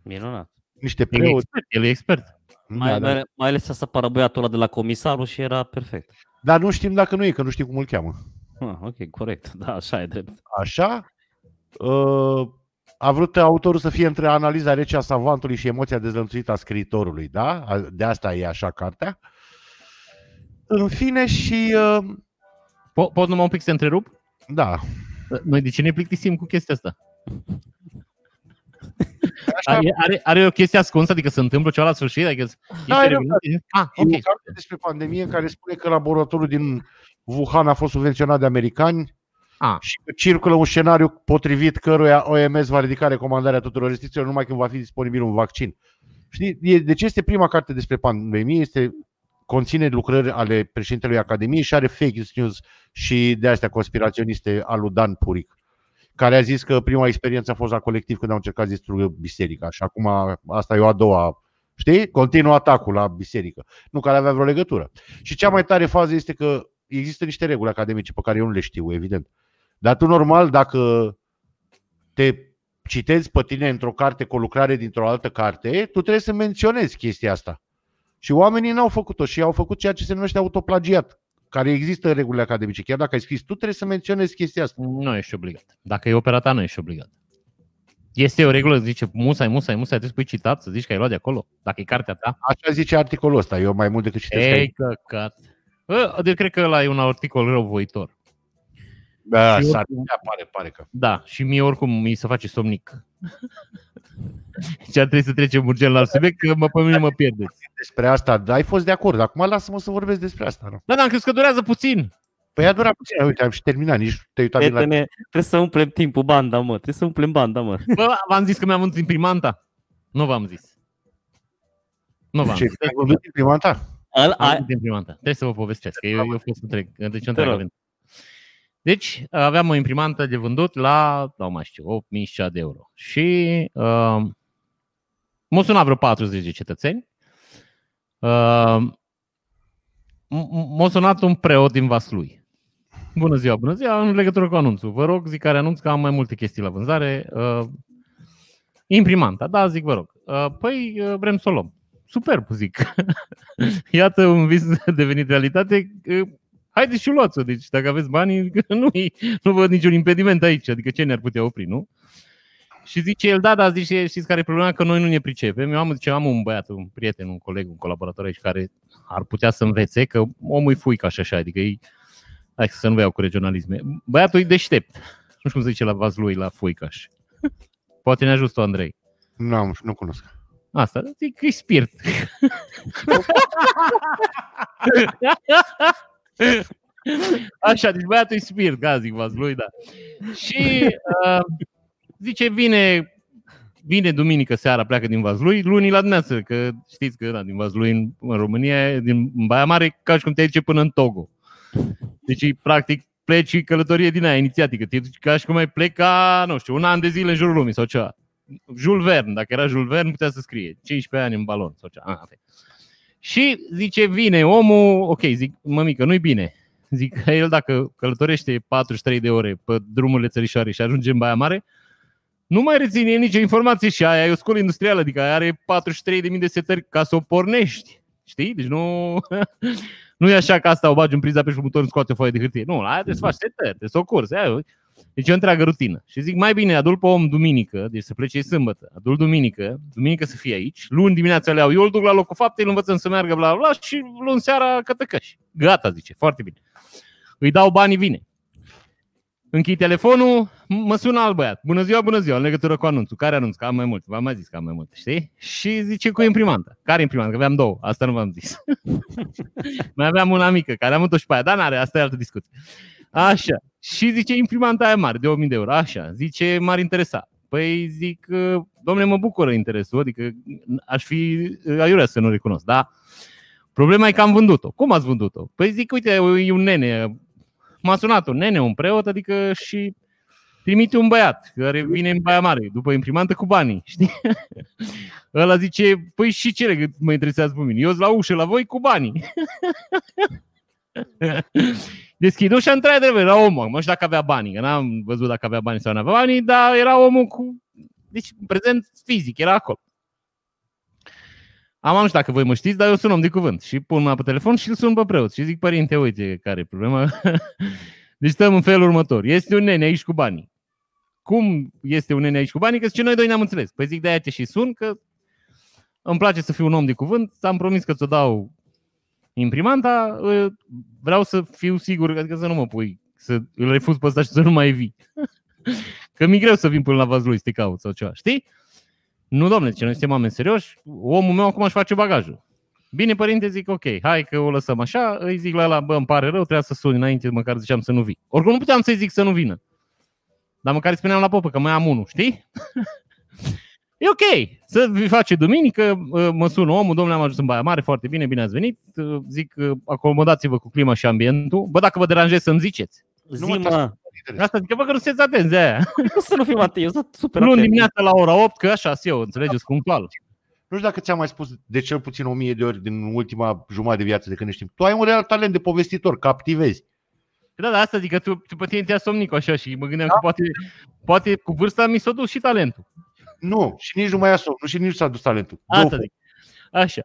S2: Minunat.
S1: Niște
S3: El e
S1: preoți.
S3: expert. El e expert.
S2: Mai,
S1: Da, da.
S2: mai, mai ales să apară băiatul ăla de la comisarul și era perfect.
S1: Dar nu știm dacă nu e, că nu știm cum îl cheamă.
S2: Ah, ok, corect. <laughs> Da, așa e drept.
S1: Așa, uh, a vrut autorul să fie între analiza rece a savantului și emoția dezlănțuită a scriitorului, da? A- De asta e așa cartea. În fine și, uh,
S3: Po- pot numai un pic să te întrerup?
S1: da,
S3: Noi de ce ne plictisim cu chestia asta?
S1: Așa,
S3: Are, are, are o chestie ascunsă, adică se întâmplă ceva la sfârșit? Adică ești
S1: Da, e
S3: revenit? Ah,
S1: E
S3: ok.
S1: o carte despre pandemie care spune că laboratorul din Wuhan a fost subvenționat de americani
S3: Ah.
S1: și că circulă un scenariu potrivit căruia OMS va ridica recomandarea tuturor restricțiilor numai când va fi disponibil un vaccin. Știi? E- Deci este prima carte despre pandemie, este conține lucrări ale președintelui Academiei și are fake news și de astea conspiraționiste al lui Dan Puric, care a zis că prima experiență a fost la colectiv când au încercat să distrugă biserica și acum asta e o a doua Știi? Continuă atacul la biserică. Nu care avea vreo legătură. Și cea mai tare fază este că există niște reguli academice pe care eu nu le știu, evident. Dar tu normal, dacă te citezi pe tine într-o carte cu o lucrare dintr-o altă carte, tu trebuie să menționezi chestia asta. Și oamenii n-au făcut-o și au făcut ceea ce se numește autoplagiat, care există în regulile academice. Chiar dacă ai scris, tu trebuie să menționezi chestia asta.
S3: Nu ești obligat. Dacă e opera ta, nu ești obligat. Este o regulă, zice, musai, musai, musai, trebuie să pui citat, să zici că ai luat de acolo. Dacă e cartea ta.
S1: Așa zice articolul ăsta. Eu mai mult decât citesc
S3: Ei,
S1: aici.
S3: căcat. Bă, de cred că ăla e un articol răuvoitor.
S1: Da,
S3: și
S1: s-ar
S3: oricum-
S1: putea, pare, pare că.
S3: Da, și mie oricum mi se face somnic. și ar trebui să trecem urgent la alt subiect, că mă, pe mine mă pierdeți.
S1: Despre asta, da, ai fost de acord. Acum lasă-mă să vorbesc despre asta. Nu?
S3: Da, dar am crezut că durează puțin.
S1: Păi a durat puțin. Uite, am și terminat. Nici te-ai uitat bine la...
S2: Prietene, trebuie să umplem timpul banda, mă. Trebuie să umplem banda, mă.
S3: Bă, v-am zis că mi-am vândut imprimanta? Nu v-am zis. Nu v-am
S1: Ce,
S3: zis.
S1: ai văzut imprimanta?
S2: Al,
S3: Am
S2: a,
S3: vândut imprimanta. Trebuie să vă povestesc, că eu, eu fost întreg. Deci, o
S2: rog.
S3: întreagă aventură. Deci, aveam o imprimantă de vândut la, nu mai știu, 8000 și ceva de euro. Și uh, m-au sunat vreo 40 de cetățeni. Uh, m- m-a sunat un preot din Vaslui. Bună ziua, bună ziua, în legătură cu anunțul. Vă rog, zic care anunț că am mai multe chestii la vânzare. Uh, imprimanta, da, zic, vă rog. Uh, păi, uh, vrem să o luăm. Superb, zic. <laughs> Iată un vis <laughs> devenit realitate. Uh, Haideți și luați-o. Deci dacă aveți bani, <laughs> nu, nu văd niciun impediment aici. Adică ce ne-ar putea opri, nu? Și zice el, da, da, zice, știți care e problema? Că noi nu ne pricepem. Eu am, zice, am un băiat, un prieten, un coleg, un colaborator aici care ar putea să învețe că omul e fuica și așa, adică e, hai să nu vă iau cu regionalisme. Băiatul e deștept. Nu știu cum se zice la vas lui, la fuicaș. <laughs> Poate ne ajută Andrei.
S1: Nu, am, nu cunosc.
S3: Asta, zic că e spirit. <laughs> Așa, deci băiatul e spirit, ga zic vas lui, da. Și uh, zice, vine, vine duminică seara, pleacă din Vaslui, luni la dimineață, că știți că da, din Vaslui în, în România, din în Baia Mare, ca și cum te duce până în Togo. Deci, practic, pleci călătorie din aia inițiatică. Te duci ca și cum ai pleca, nu știu, un an de zile în jurul lumii sau ceva. Jules Verne, dacă era Jules Verne, putea să scrie 15 ani în balon sau ceva. Ah, okay. Și zice, vine omul, ok, zic, mămică, nu-i bine. Zic că el dacă călătorește 43 de ore pe drumurile țărișoare și ajunge în Baia Mare, nu mai reține nicio informație și aia e o școală industrială, adică aia are 43.000 de setări ca să o pornești. Știi? Deci nu, <laughs> nu e așa că asta o bagi în priza pe motor scoate o foaie de hârtie. Nu, la aia trebuie să faci setări, trebuie să o curzi. Aia, deci e o întreagă rutină. Și zic, mai bine, adul pe om duminică, deci să plece sâmbătă, adul duminică, duminică să fie aici, luni dimineața le iau, eu îl duc la locul faptei, îl învățăm să meargă, bla, bla, bla, și luni seara cătăcăși. Gata, zice, foarte bine. Îi dau banii, vine. Închid telefonul, m- mă sună alt băiat. Bună ziua, bună ziua, în legătură cu anunțul. Care anunț? Că am mai mult. V-am mai zis că am mai mult, știi? Și zice cu imprimanta. Care imprimanta? Că aveam două. Asta nu v-am zis. <laughs> mai aveam una mică, care am avut-o și pe aia, dar n-are, asta e altă discuție. Așa. Și zice imprimanta aia mare, de 8000 de euro. Așa. Zice, m-ar interesa. Păi zic, domnule, mă bucură interesul, adică aș fi aiurea să nu recunosc, da? Problema e că am vândut-o. Cum ați vândut-o? Păi zic, uite, e un nene, m-a sunat un nene, un preot, adică și trimite un băiat care vine în Baia Mare după imprimantă cu banii, <laughs> știi? Ăla zice, păi și ce că mă interesează pe mine? Eu sunt la ușă la voi cu banii. <laughs> Deschid ușa, într-adevăr, era omul. Nu știu dacă avea banii, că n-am văzut dacă avea bani sau nu avea banii, dar era omul cu... Deci, prezent fizic, era acolo. Am, nu știu dacă voi mă știți, dar eu sunt om de cuvânt și pun mâna pe telefon și îl sun pe preot și zic, părinte, uite care e problema. <laughs> deci stăm în felul următor. Este un nene aici cu banii. Cum este un nene aici cu banii? Că ce noi doi ne-am înțeles. Păi zic, de-aia te și sun, că îmi place să fiu un om de cuvânt, am promis că ți-o dau imprimanta, ă, vreau să fiu sigur, adică să nu mă pui, să îl refuz pe ăsta și să nu mai vii. <laughs> că mi-e greu să vin până la vazul lui să te caut sau ceva, știi? Nu, domne, ce noi suntem oameni serioși, omul meu acum își face bagajul. Bine, părinte, zic, ok, hai că o lăsăm așa, îi zic la ăla, bă, îmi pare rău, trebuia să suni înainte, măcar ziceam să nu vii. Oricum nu puteam să-i zic să nu vină. Dar măcar îi spuneam la popă că mai am unul, știi? <laughs> E ok, să vi face duminică, uh, mă sună omul, domnule, am ajuns în Baia Mare, foarte bine, bine ați venit. Uh, zic, uh, acomodați-vă cu clima și ambientul. Bă, dacă vă deranjez să-mi ziceți.
S2: Zi-mă,
S3: Asta zic că vă că nu sunteți atenți de aia. <laughs>
S2: nu să nu fim atenți, eu sunt super
S3: Luni
S2: atent.
S3: dimineața la ora 8, că așa sunt eu, înțelegeți, punctual.
S1: Nu știu dacă ți-am mai spus de cel puțin o mie de ori din ultima jumătate de viață de când ne știm. Tu ai un real talent de povestitor, captivezi.
S3: Da, da, asta zic că tu, tu pe tine te-a somnic așa și mă gândeam da? că poate, poate cu vârsta mi s-a dus și talentul.
S1: Nu, și nici nu mai a somn, nu și nici nu s-a dus talentul.
S3: Asta
S1: Două.
S3: zic. Așa.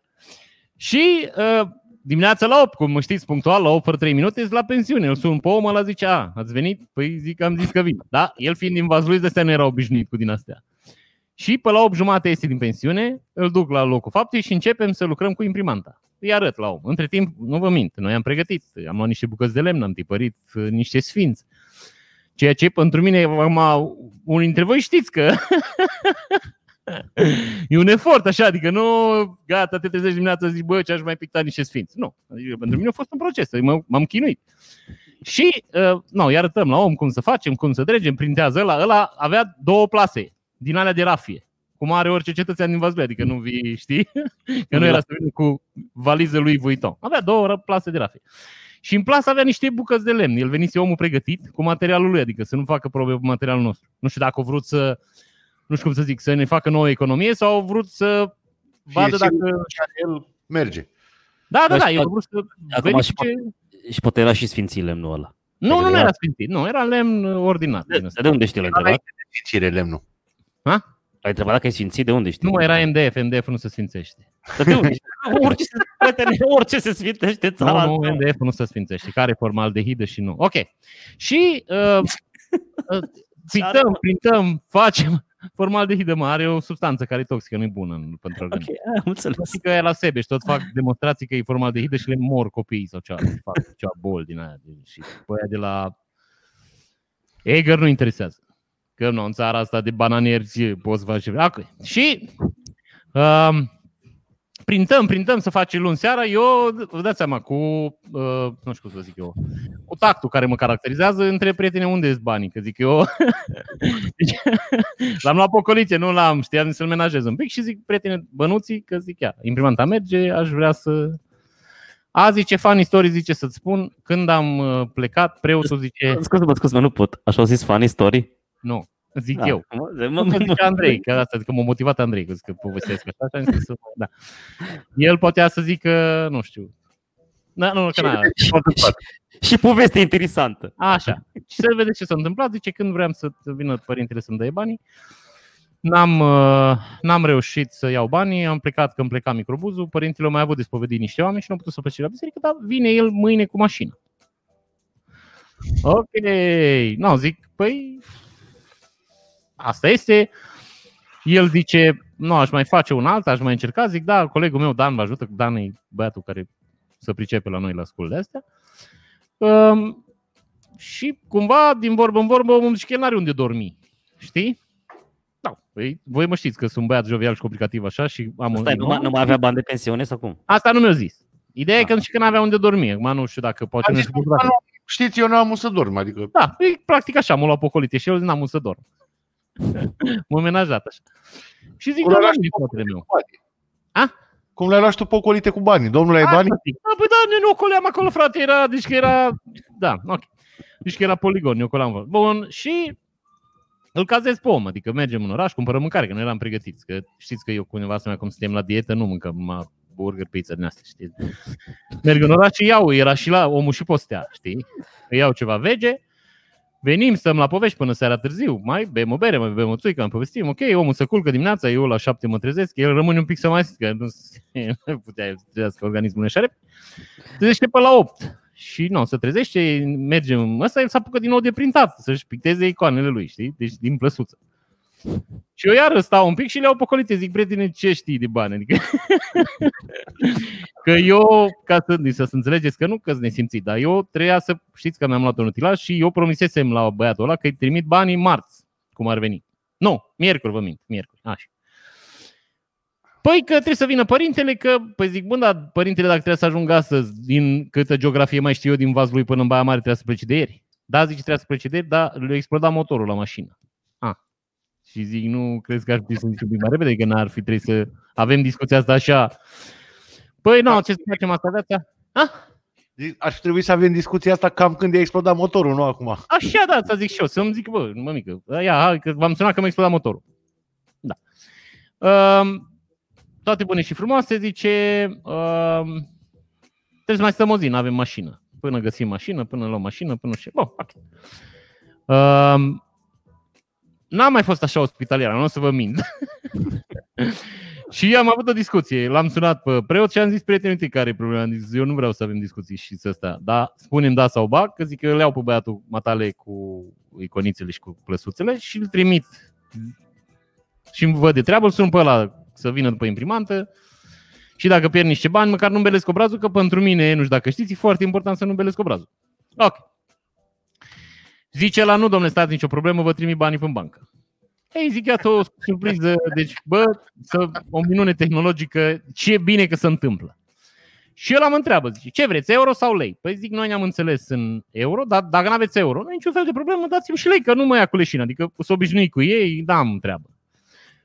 S3: Și uh, dimineața la 8, cum mă știți, punctual, la 8 fără 3 minute, sunt la pensiune. Îl sun pe om, ăla zice, a, ați venit? Păi zic, am zis că vin. Da, el fiind din Vaslui, de astea nu era obișnuit cu din astea. Și pe la 8 jumate este din pensiune, îl duc la locul faptei și începem să lucrăm cu imprimanta. Îi arăt la om. Între timp, nu vă mint, noi am pregătit, am luat niște bucăți de lemn, am tipărit uh, niște sfinți. Ceea ce pentru mine, acum, unii dintre voi știți că e un efort așa, adică nu, gata, te trezești dimineața, zici, bă, ce aș mai picta niște sfinți. Nu, adică pentru mine a fost un proces, m- m-am chinuit. Și, uh, nu, îi arătăm la om cum să facem, cum să dregem, printează ăla. Ăla avea două plase din alea de rafie, cum are orice cetățean din Vaslui, adică nu vii, știi? <laughs> Că nu era să vină cu valiză lui Vuitton. Avea două plase de rafie. Și în plasă avea niște bucăți de lemn. El venise omul pregătit cu materialul lui, adică să nu facă probe cu materialul nostru. Nu știu dacă a vrut să, nu știu cum să zic, să ne facă nouă economie sau au vrut să vadă dacă...
S1: El merge.
S3: Da, da,
S2: Dar
S3: da,
S2: și-
S3: eu au vrut să
S2: Acum
S3: verifice...
S2: Și poate era și sfinții lemnul ăla.
S3: Nu, nu, nu
S2: era-
S3: era sfințit, nu, era lemn ordinat.
S2: De,
S3: din ăsta.
S2: de unde știi, l-ai întrebat?
S1: Sfințire lemnul.
S3: Ha?
S2: Ai întrebat dacă e sfințit, de unde știi?
S3: Nu, mai era MDF, MDF nu se sfințește.
S2: Dar de unde știi? orice, se, prietene, orice se sfintește în țara
S3: Nu, nu,
S2: asta.
S3: MDF nu se sfințește. Care formaldehidă și nu. Ok. Și uh, <laughs> uh, pintăm, printăm, facem. Formaldehidă, mă, are o substanță care e toxică, nu e bună în- pentru
S2: Ok,
S3: organism.
S2: am înțeles.
S3: Știi că e la Sebeș, tot fac demonstrații că e formaldehidă și le mor copiii sau ceva. și Fac ceva bol din aia. de- Și pe aia de la Eger nu interesează. Că nu, în țara asta de bananieri zi, poți să faci ce vrei. Ok. Și um, printăm, printăm să face luni seara. Eu, vă dați seama, cu, uh, nu știu cum să zic eu, cu tactul care mă caracterizează între prieteni unde sunt banii, că zic eu. <laughs> Deci, l-am luat pe ocoliție, nu l-am, știam să-l menajez un pic și zic, prietene, bănuții, că zic ea, imprimanta merge, aș vrea să... A, zice, funny story, zice să-ți spun, când am uh, plecat, preotul zice,
S2: Scuze-mă, scuze-mă, nu pot. Așa au zis funny story?
S3: nu, zic
S2: Da.
S3: eu.
S2: Mă,
S3: Nu,
S2: mă,
S3: că
S2: mă,
S3: zice Andrei, că asta, că m-a motivat Andrei, că zic că povestesc așa, și am zis să, da. El potea să zică, nu știu, da, nu, că n-a,
S2: și, și, și poveste interesantă.
S3: Așa. Și să vedeți ce s-a întâmplat. Zice, când vreau să vină părintele să-mi dea banii, n-am, uh, n-am reușit să iau banii, am plecat când pleca microbuzul, părintele a mai avut de spovedit niște oameni și nu a putut să plece la biserică, dar vine el mâine cu mașina. Ok, nu, zic, păi, asta este. El zice, nu, aș mai face un alt, aș mai încerca. Zic, da, colegul meu Dan vă ajută, Dan e băiatul care să pricepe la noi la scul de astea. Um, și cumva, din vorbă în vorbă, omul zice că el n-are unde dormi. Știi? Da. Păi, voi mă știți că sunt băiat jovial și complicativ așa și am
S2: Stai, nu, mai, nu mai avea bani de pensiune sau cum?
S3: Asta nu mi-a zis. Ideea e că și că n-avea unde dormi. Acum nu știu dacă poate
S1: Am
S3: nu
S1: zis,
S3: știu
S1: "Bă, nu, Știți, eu n-am unde să dorm, adică
S3: Da, e practic așa, m-a luat pe ocolite și eu zic, n-am unde să dorm. <laughs> m-a menajat așa. Și zic,
S1: Cum
S3: da,
S1: l-ai luat
S3: nu
S1: și
S3: e
S1: pe
S3: fratele meu.
S1: bani.
S3: A?
S1: Cum le-ai luat și tu pe ocolite cu banii? Domnule, ai
S3: Asta
S1: bani?
S3: zic. Da, păi da, noi nu ocoleam acolo, frate, era, deci că era, da, ok. Deci că era poligon, ne ocoleam. Bun, și îl cazez pe om, adică mergem în oraș, cumpărăm mâncare, că nu eram pregătiți. Că știți că eu cu nevastă mea, cum suntem la dietă, nu mâncăm ma, burger, pizza din astea, știți? Merg în oraș și iau, era și la omul și postea, știi? Îi iau ceva vege, venim, stăm la povești până seara târziu, mai bem o bere, mai bem o țuică, mai povestim, ok, omul se culcă dimineața, eu la șapte mă trezesc, el rămâne un pic să mai că nu, nu <laughs> putea să trezească organismul așa repede. Trezește pe la 8 și nu, se trezește, mergem, ăsta el s-a apucat din nou de printat, să-și picteze icoanele lui, știi? Deci din plăsuță. Și eu iară stau un pic și le-au pocolite, zic, prietene, ce știi de bani? Adică... <laughs> că eu, ca să, să, să înțelegeți că nu că nesimțit, dar eu trebuia să, știți că mi-am luat un utilaj și eu promisesem la băiatul ăla că îi trimit banii marți, cum ar veni. Nu, miercuri vă mint, miercuri, așa. Păi că trebuie să vină părintele, că, păi zic, bun, dar părintele dacă trebuie să ajungă astăzi, din câtă geografie mai știu eu, din Vaslui până în Baia Mare, trebuie să plece de ieri. Da, zice, trebuie să plece de ieri, dar le-a explodat motorul la mașină. Ah. Și zic, nu crezi că ar fi să zic un pic mai repede, că n-ar fi trebuit să avem discuția asta așa. Păi nu, ce să facem asta viața? Ah?
S1: Aș trebui să avem discuția asta cam când e explodat motorul, nu acum.
S3: Așa, da, să zic și eu, să-mi zic, bă, mă mică, ia, hai, că v-am sunat că m-a explodat motorul. Da. Um, toate bune și frumoase, zice, uh, trebuie să mai stăm o zi, nu avem mașină. Până găsim mașină, până luăm mașină, până și... Bun, ok. Uh, n-am mai fost așa ospitalier, nu o să vă mint. <laughs> și am avut o discuție. L-am sunat pe preot și am zis prietenii care e problema. Am zis, eu nu vreau să avem discuții și să ăsta. Dar spunem da sau ba, că zic că le iau pe băiatul matale cu iconițele și cu plăsuțele și îl trimit și îmi văd de treabă, îl sun pe ăla să vină după imprimantă și dacă pierd niște bani, măcar nu belesc obrazul, că pentru mine, nu știu dacă știți, e foarte important să nu belesc obrazul. Ok. Zice la nu, domnule, stați nicio problemă, vă trimit banii în bancă. Ei, zic, iată o surpriză, deci, bă, să, o minune tehnologică, ce bine că se întâmplă. Și el am întreabă, zice, ce vreți, euro sau lei? Păi zic, noi ne-am înțeles în euro, dar dacă nu aveți euro, nu e niciun fel de problemă, dați-mi și lei, că nu mă ia cu leșină, adică să obișnui cu ei, da, am întreabă.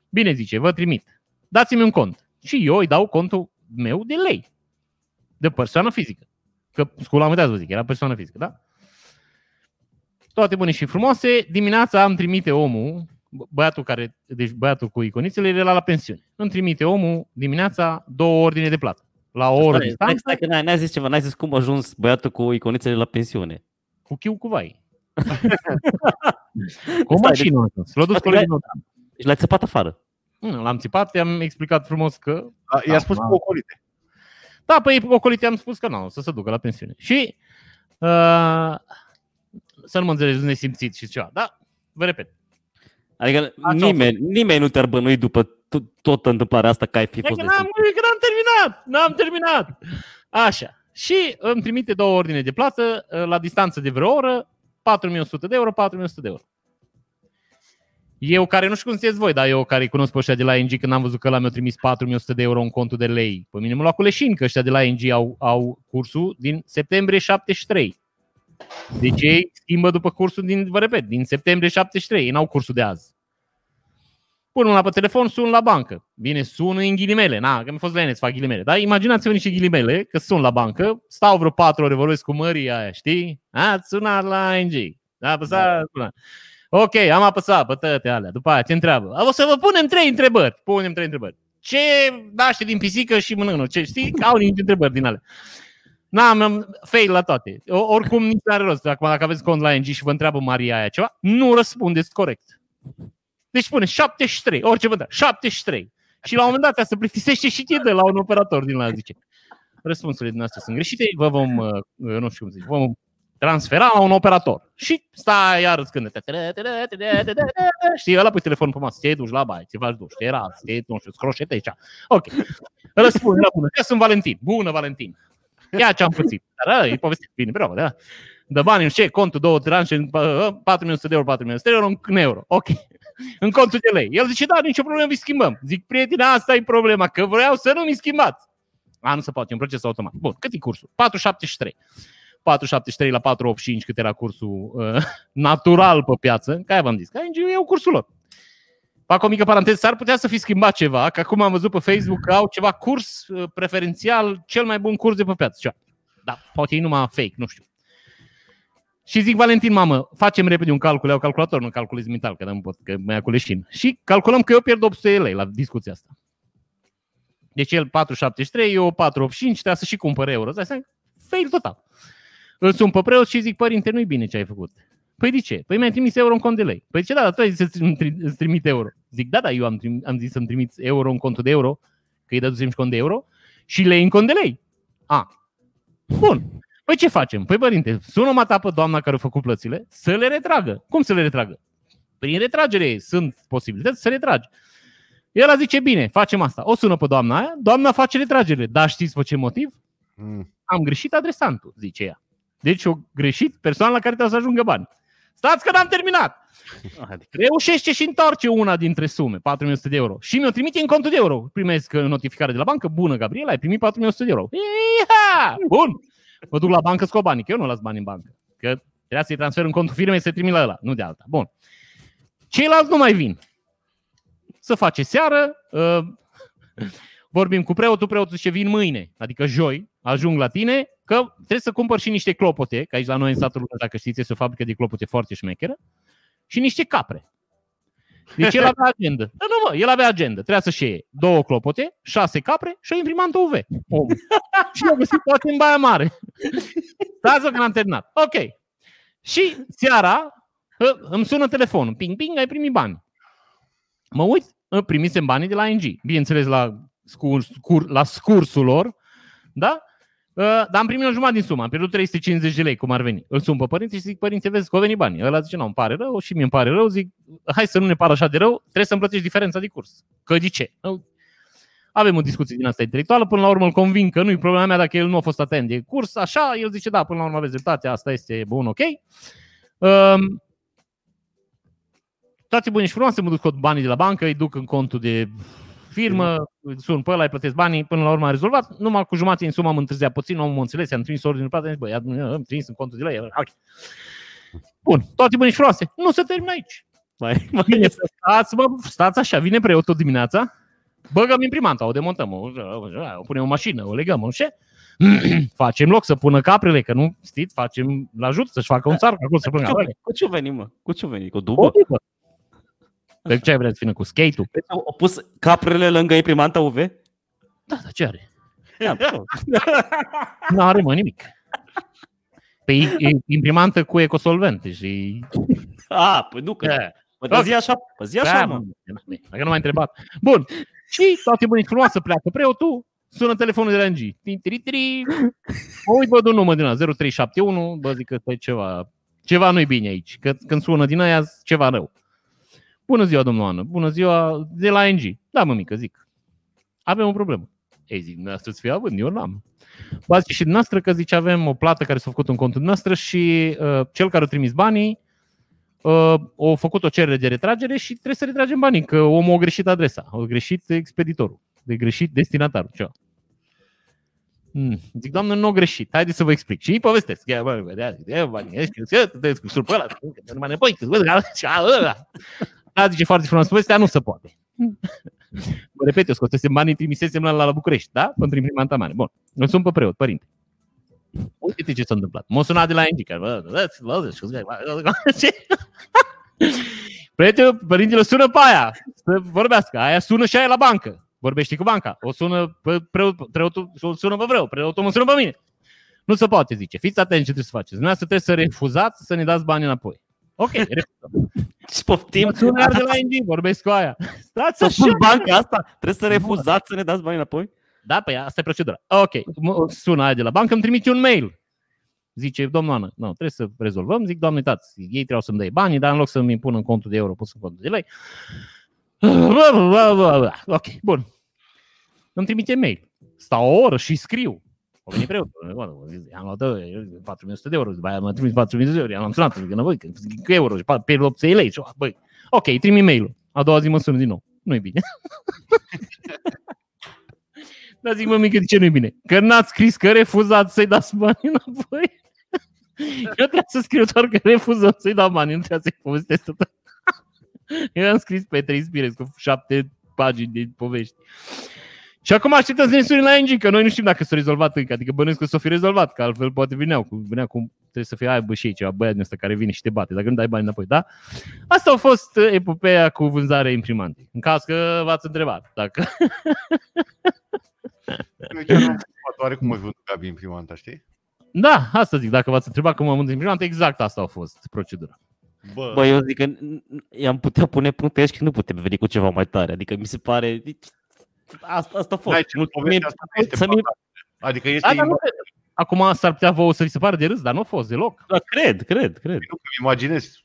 S3: Bine zice, vă trimit dați-mi un cont. Și eu îi dau contul meu de lei. De persoană fizică. Că scula am uitat să vă zic, era persoană fizică, da? Toate bune și frumoase. Dimineața am trimite omul, băiatul care, deci băiatul cu iconițele, era la pensiune. Îmi trimite omul dimineața două ordine de plată. La o oră
S2: stai, stai, stai, că n-ai, n-ai zis ceva, n-ai zis cum a ajuns băiatul cu iconițele la pensiune.
S3: Cu chiu cu vai. <laughs> cu o mașină. Deci, l-a dus colegul
S2: Deci l-ai țăpat afară.
S3: L-am țipat, i-am explicat frumos că...
S1: A, i-a spus cu ocolite.
S3: Da, păi ocolite am spus că nu, să se ducă la pensiune. Și uh, să nu mă înțelegeți nesimțit și ceva, da? Vă repet.
S2: Adică nimeni, nimeni nu te-ar bănui după tot întâmplarea asta că ai fi fost
S3: n-am, că n-am terminat, n-am terminat. Așa. Și îmi trimite două ordine de plată la distanță de vreo oră, 4100 de euro, 4100 de euro. Eu care nu știu cum sunteți voi, dar eu care îi cunosc pe ăștia de la ING, când am văzut că la mi-a trimis 4100 de euro în contul de lei, pe mine mă lua cu leșin, că ăștia de la ING au, au cursul din septembrie 73. Deci ei schimbă după cursul din, vă repet, din septembrie 73, ei n-au cursul de azi. Pun la pe telefon, sun la bancă. Bine, sun în ghilimele, na, că mi-a fost leneț să fac ghilimele. Dar imaginați-vă niște ghilimele, că sun la bancă, stau vreo patru ore, vorbesc cu mării aia, știi? Ați sunat la ING. Da, apăsat, da. Ok, am apăsat pe toate alea. După aia, ce întreabă? O să vă punem trei întrebări. Punem trei întrebări. Ce naște din pisică și mănâncă? Ce știi? Au niște întrebări din alea. N-am, am fail la toate. Oricum nici nu are rost. Acum dacă aveți cont la ING și vă întreabă Maria aia ceva, nu răspundeți corect. Deci spune 73, orice vă dă, 73. Și la un moment dat se plictisește și de la un operator din la zice. Răspunsurile din astea sunt greșite, vă vom, uh, nu știu cum zic, vom transfera la un operator. Și stai iar scânde. Știi, ăla pui telefonul pe masă, te duci la baie, te faci duș, te razi, te, nu știu, scroșete aici. Ok. Răspunde la bună. Eu sunt Valentin. Bună, Valentin. Ia ce am pățit. Dar e povestit bine, bravo, da? De bani în ce? Contul două tranșe, 4.000 de euro, 4.000 de euro în euro. Ok. <laughs> În contul de lei. El zice, da, nicio problemă, vi schimbăm. Zic, prietene, asta e problema, că vreau să nu mi schimbați. A, nu se poate, e un proces automat. Bun, cât e cursul? 473. 473 la 485 cât era cursul uh, <laughs> natural pe piață, care v-am zis, că ING e cursul lor. Fac o mică paranteză, s-ar putea să fi schimbat ceva, că acum am văzut pe Facebook că au ceva curs uh, preferențial, cel mai bun curs de pe piață. Ceva. Da, poate e numai fake, nu știu. Și zic, Valentin, mamă, facem repede un calcul, iau calculator, nu calculez mental, că nu pot, că mai ia cu leșin. Și calculăm că eu pierd 800 lei la discuția asta. Deci el 4,73, eu 4,85, trebuie să și cumpăr euro. Îți Fail total. Îl sun pe preot și zic, părinte, nu-i bine ce ai făcut. Păi de ce? Păi mi-ai trimis euro în cont de lei. Păi ce da, dar tu ai zis să îți trimit euro. Zic, da, da, eu am, trim- am zis să-mi trimiți euro în contul de euro, că îi dădusem și cont de euro, și lei în cont de lei. A. Bun. Păi ce facem? Păi părinte, sună mata pe doamna care a făcut plățile să le retragă. Cum să le retragă? Prin retragere sunt posibilități să retragi. El a zice, bine, facem asta. O sună pe doamna aia, doamna face retragere. Dar știți pe ce motiv?
S1: Mm.
S3: Am greșit adresantul, zice ea. Deci o greșit persoana la care trebuie să ajungă bani. Stați că n-am terminat! <laughs>
S2: Adică,
S3: Reușește și întoarce una dintre sume, 4100 de euro. Și mi-o trimite în contul de euro. Primesc uh, notificare de la bancă. Bună, Gabriela, ai primit 4100 de euro. Iha! Bun! Mă duc la bancă, scot banii, că eu nu las bani în bancă. Că trebuia să-i transfer în contul firmei să trimit la ăla, nu de alta. Bun. Ceilalți nu mai vin. Să face seară, uh, <laughs> vorbim cu preotul, preotul zice vin mâine, adică joi, ajung la tine, că trebuie să cumpăr și niște clopote, că aici la noi în satul Lucru, dacă știți, este o fabrică de clopote foarte șmecheră, și niște capre. Deci el avea agenda. Da, nu, mă, el avea agenda. Trebuia să-și iei două clopote, șase capre și o imprimantă UV. Omul. <laughs> și eu găsit toate în Baia Mare. <laughs> Stați că n-am terminat. Ok. Și seara ă, îmi sună telefonul. Ping, ping, ai primit bani. Mă uit, ă, primisem banii de la ING. Bineînțeles, la, scurs, scur, la scursul lor, da? Uh, dar am primit o jumătate din sumă, am pierdut 350 de lei, cum ar veni. Îl sun pe părinți și zic, părinte, vezi că au venit banii. Ăla zice, nu, îmi pare rău și mie îmi pare rău. Zic, hai să nu ne pară așa de rău, trebuie să-mi plătești diferența de curs. Că de ce? Avem o discuție din asta intelectuală, până la urmă îl convin că nu e problema mea dacă el nu a fost atent de curs, așa, el zice, da, până la urmă aveți dreptate, asta este bun, ok. Um, toate bune și frumoase, mă duc cu banii de la bancă, îi duc în contul de firmă, sun pe ăla, îi plătesc banii, până la urmă a rezolvat. Numai cu jumătate în sumă am întârziat puțin, nu am înțeles, am trimis ordine de plată, băi, am trimis în contul de la el. Okay. Bun, toate bune și frumoase. Nu se termină aici.
S2: mai, mai
S3: Vine, stați, mă, stați așa, vine preotul dimineața, băgăm imprimanta, o demontăm, o, o punem o mașină, o legăm, nu știu <clears throat> facem loc să pună caprele, că nu știți, facem, l ajut să-și facă un țar, acolo să pună
S2: cu ce veni, mă? Cu ce veni? Cu o
S3: O
S2: dubă?
S3: Dubă. De ce ai vrea să vină cu skate-ul?
S2: Deci au au pus caprele lângă imprimanta UV?
S3: Da, dar ce are?
S2: Ia, bă. <laughs>
S3: Nu are, mă, nimic. Pe imprimantă cu ecosolvente și...
S2: A, păi nu, că...
S3: Da,
S2: Mă, dar zi așa, mă, zi așa,
S3: da,
S2: mă.
S3: mă, dacă nu m-ai întrebat. Bun. Și toate bune și frumoase pleacă preotul, sună telefonul de la NG. Tin, tiri, tiri. Mă uit, văd un număr din ăla, 0371, bă, zic că stai ceva, ceva nu-i bine aici, că când sună din aia, ceva rău. Bună ziua, domnul Ană, bună ziua, de la NG. Da, mă, mică, zic. Avem o problemă. Ei, zic, dumneavoastră să fie având, eu n-am. Bă, zice, și dumneavoastră că zice, avem o plată care s-a făcut în contul noastră și uh, cel care a trimis banii uh, a făcut o cerere de retragere și trebuie să retragem banii, că omul a greșit adresa, a greșit expeditorul, de greșit destinatarul, ceva. Hmm. Zic, doamnă, nu a greșit, haideți să vă explic. Și îi povestesc. Ia, bă, vedea, ia, banii ăștia, ia, te descursul pe ăla, că nu mai înapoi, că văd, și a, ăla. Da, zice foarte frumos, povestea nu se poate. <laughs> Vă repet, eu scosesem banii, trimisesem la, la București, da? Pentru imprimanta mare. Bun, îl sun pe preot, părinte. Uite ce s-a întâmplat. M-a sunat de la Indica. Bă, bă, bă, bă, ce? <laughs> Prietele, părintele sună pe aia să vorbească. Aia sună și aia la bancă. Vorbește cu banca. O sună pe preot, preotul, o sună pe vreo. Preotul mă sună pe mine. Nu se poate, zice. Fiți atenți ce trebuie să faceți. Dumneavoastră trebuie să refuzați să ne dați bani înapoi. Ok, <laughs> refuzăm.
S2: Și poftim.
S3: Mă sună iar de la ING, vorbesc cu aia. Stați
S2: Să
S3: așa.
S2: spun banca asta, trebuie să refuzați să ne dați bani înapoi?
S3: Da, păi asta e procedura. Ok, mă sună aia de la bancă, îmi trimite un mail. Zice, domnul Ană, nu, trebuie să rezolvăm. Zic, doamne, uitați, ei trebuiau să-mi dai banii, dar în loc să-mi impun în contul de euro, pus în contul de lei. Ok, bun. Îmi trimite mail. Stau o oră și scriu. O venit preotul. Bă, zic, Am luat uh, 4100 de euro, după aia m-a trimis 4000 de euro, i-am sunat, zic, înapoi, că zic, cu euro, și pierd 800 lei. Și, băi, ok, trimit mail-ul. A doua zi mă sună din nou. Nu-i bine. <laughs> Dar zic, mă, mică, de ce nu-i bine? Că n-ați scris că refuzați să-i dați bani înapoi. <laughs> Eu trebuie să scriu doar că refuzăm să-i dau bani, nu trebuie să-i povestesc tot. <laughs> Eu am scris pe trei spires cu șapte pagini de povești. Și acum așteptăm să ne suni la ING, că noi nu știm dacă s-a rezolvat încă. Adică bănuiesc că s-o fi rezolvat, că altfel poate vineau cu, vinea cu trebuie să fie aia bă și ei, ceva băiat din ăsta care vine și te bate, dacă nu dai bani înapoi, da? Asta a fost uh, epopeea cu vânzarea imprimantei. În caz că v-ați întrebat. Dacă...
S1: Eu chiar am întrebat, oare cum ai vândut Gabi imprimanta, știi?
S3: Da, asta zic, dacă v-ați întrebat cum am vândut imprimanta, exact asta a fost procedura.
S1: Bă,
S2: Bă, eu zic că n- n- i-am putea pune puncte aici că nu putem veni cu ceva mai tare. Adică mi se pare... Asta, asta a fost.
S1: n-ai ce,
S2: Mulțumim.
S1: povestea asta nu este
S2: să mi-
S1: banală. Adică este
S3: Da, dar nu
S1: ima-
S3: cred. Acum s-ar putea vouă să vi se pare de râs, dar nu a fost deloc.
S2: Da, cred, cred, cred.
S1: nu că imaginez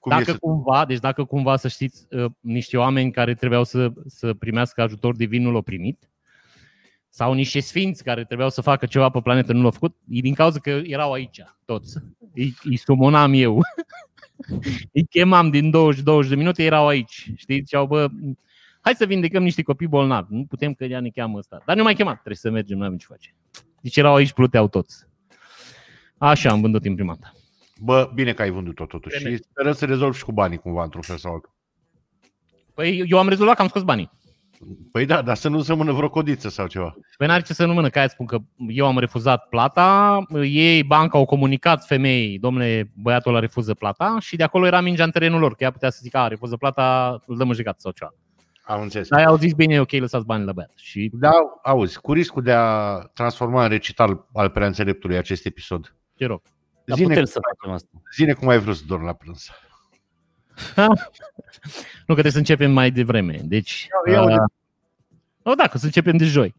S1: cum
S3: dacă
S1: este.
S3: cumva, deci dacă cumva să știți, uh, niște oameni care trebuiau să, să primească ajutor divin nu l-au primit, sau niște sfinți care trebuiau să facă ceva pe planetă nu l-au făcut, e din cauza că erau aici, toți. Îi, îi sumonam eu. <laughs> îi chemam din 20-20 de minute, erau aici. Știți, ziceau, bă, hai să vindecăm niște copii bolnavi. Nu putem că ea ne cheamă ăsta. Dar nu mai chemat, trebuie să mergem, nu avem ce face. Deci erau aici, pluteau toți. Așa am vândut imprimanta.
S1: Bă, bine că ai vândut-o totuși
S3: Bine.
S1: și sperăm să rezolvi și cu banii cumva într-un fel sau altul.
S3: Păi eu am rezolvat că am scos banii.
S1: Păi da, dar să nu rămână vreo codiță sau ceva.
S3: Păi n-are ce să nu mână, că aia spun că eu am refuzat plata, ei, banca, au comunicat femeii, domnule, băiatul ăla refuză plata și de acolo era mingea în terenul lor, că ea putea să zică, a, refuză plata, îl dăm în judecată sau ceva.
S1: Am înțeles.
S3: Dar ei au zis, bine, e ok, lăsați banii la băiat. Și
S1: Da, auzi, cu riscul de a transforma în recital al prea înțeleptului acest episod.
S3: te rog.
S2: Dar
S1: Zine,
S2: putem să facem asta.
S1: zine cum ai vrut să dormi la prânz.
S3: Nu, că trebuie să începem mai devreme. Deci,
S1: Ia- ia
S3: uh,
S1: uite.
S3: oh, da, că să începem de joi.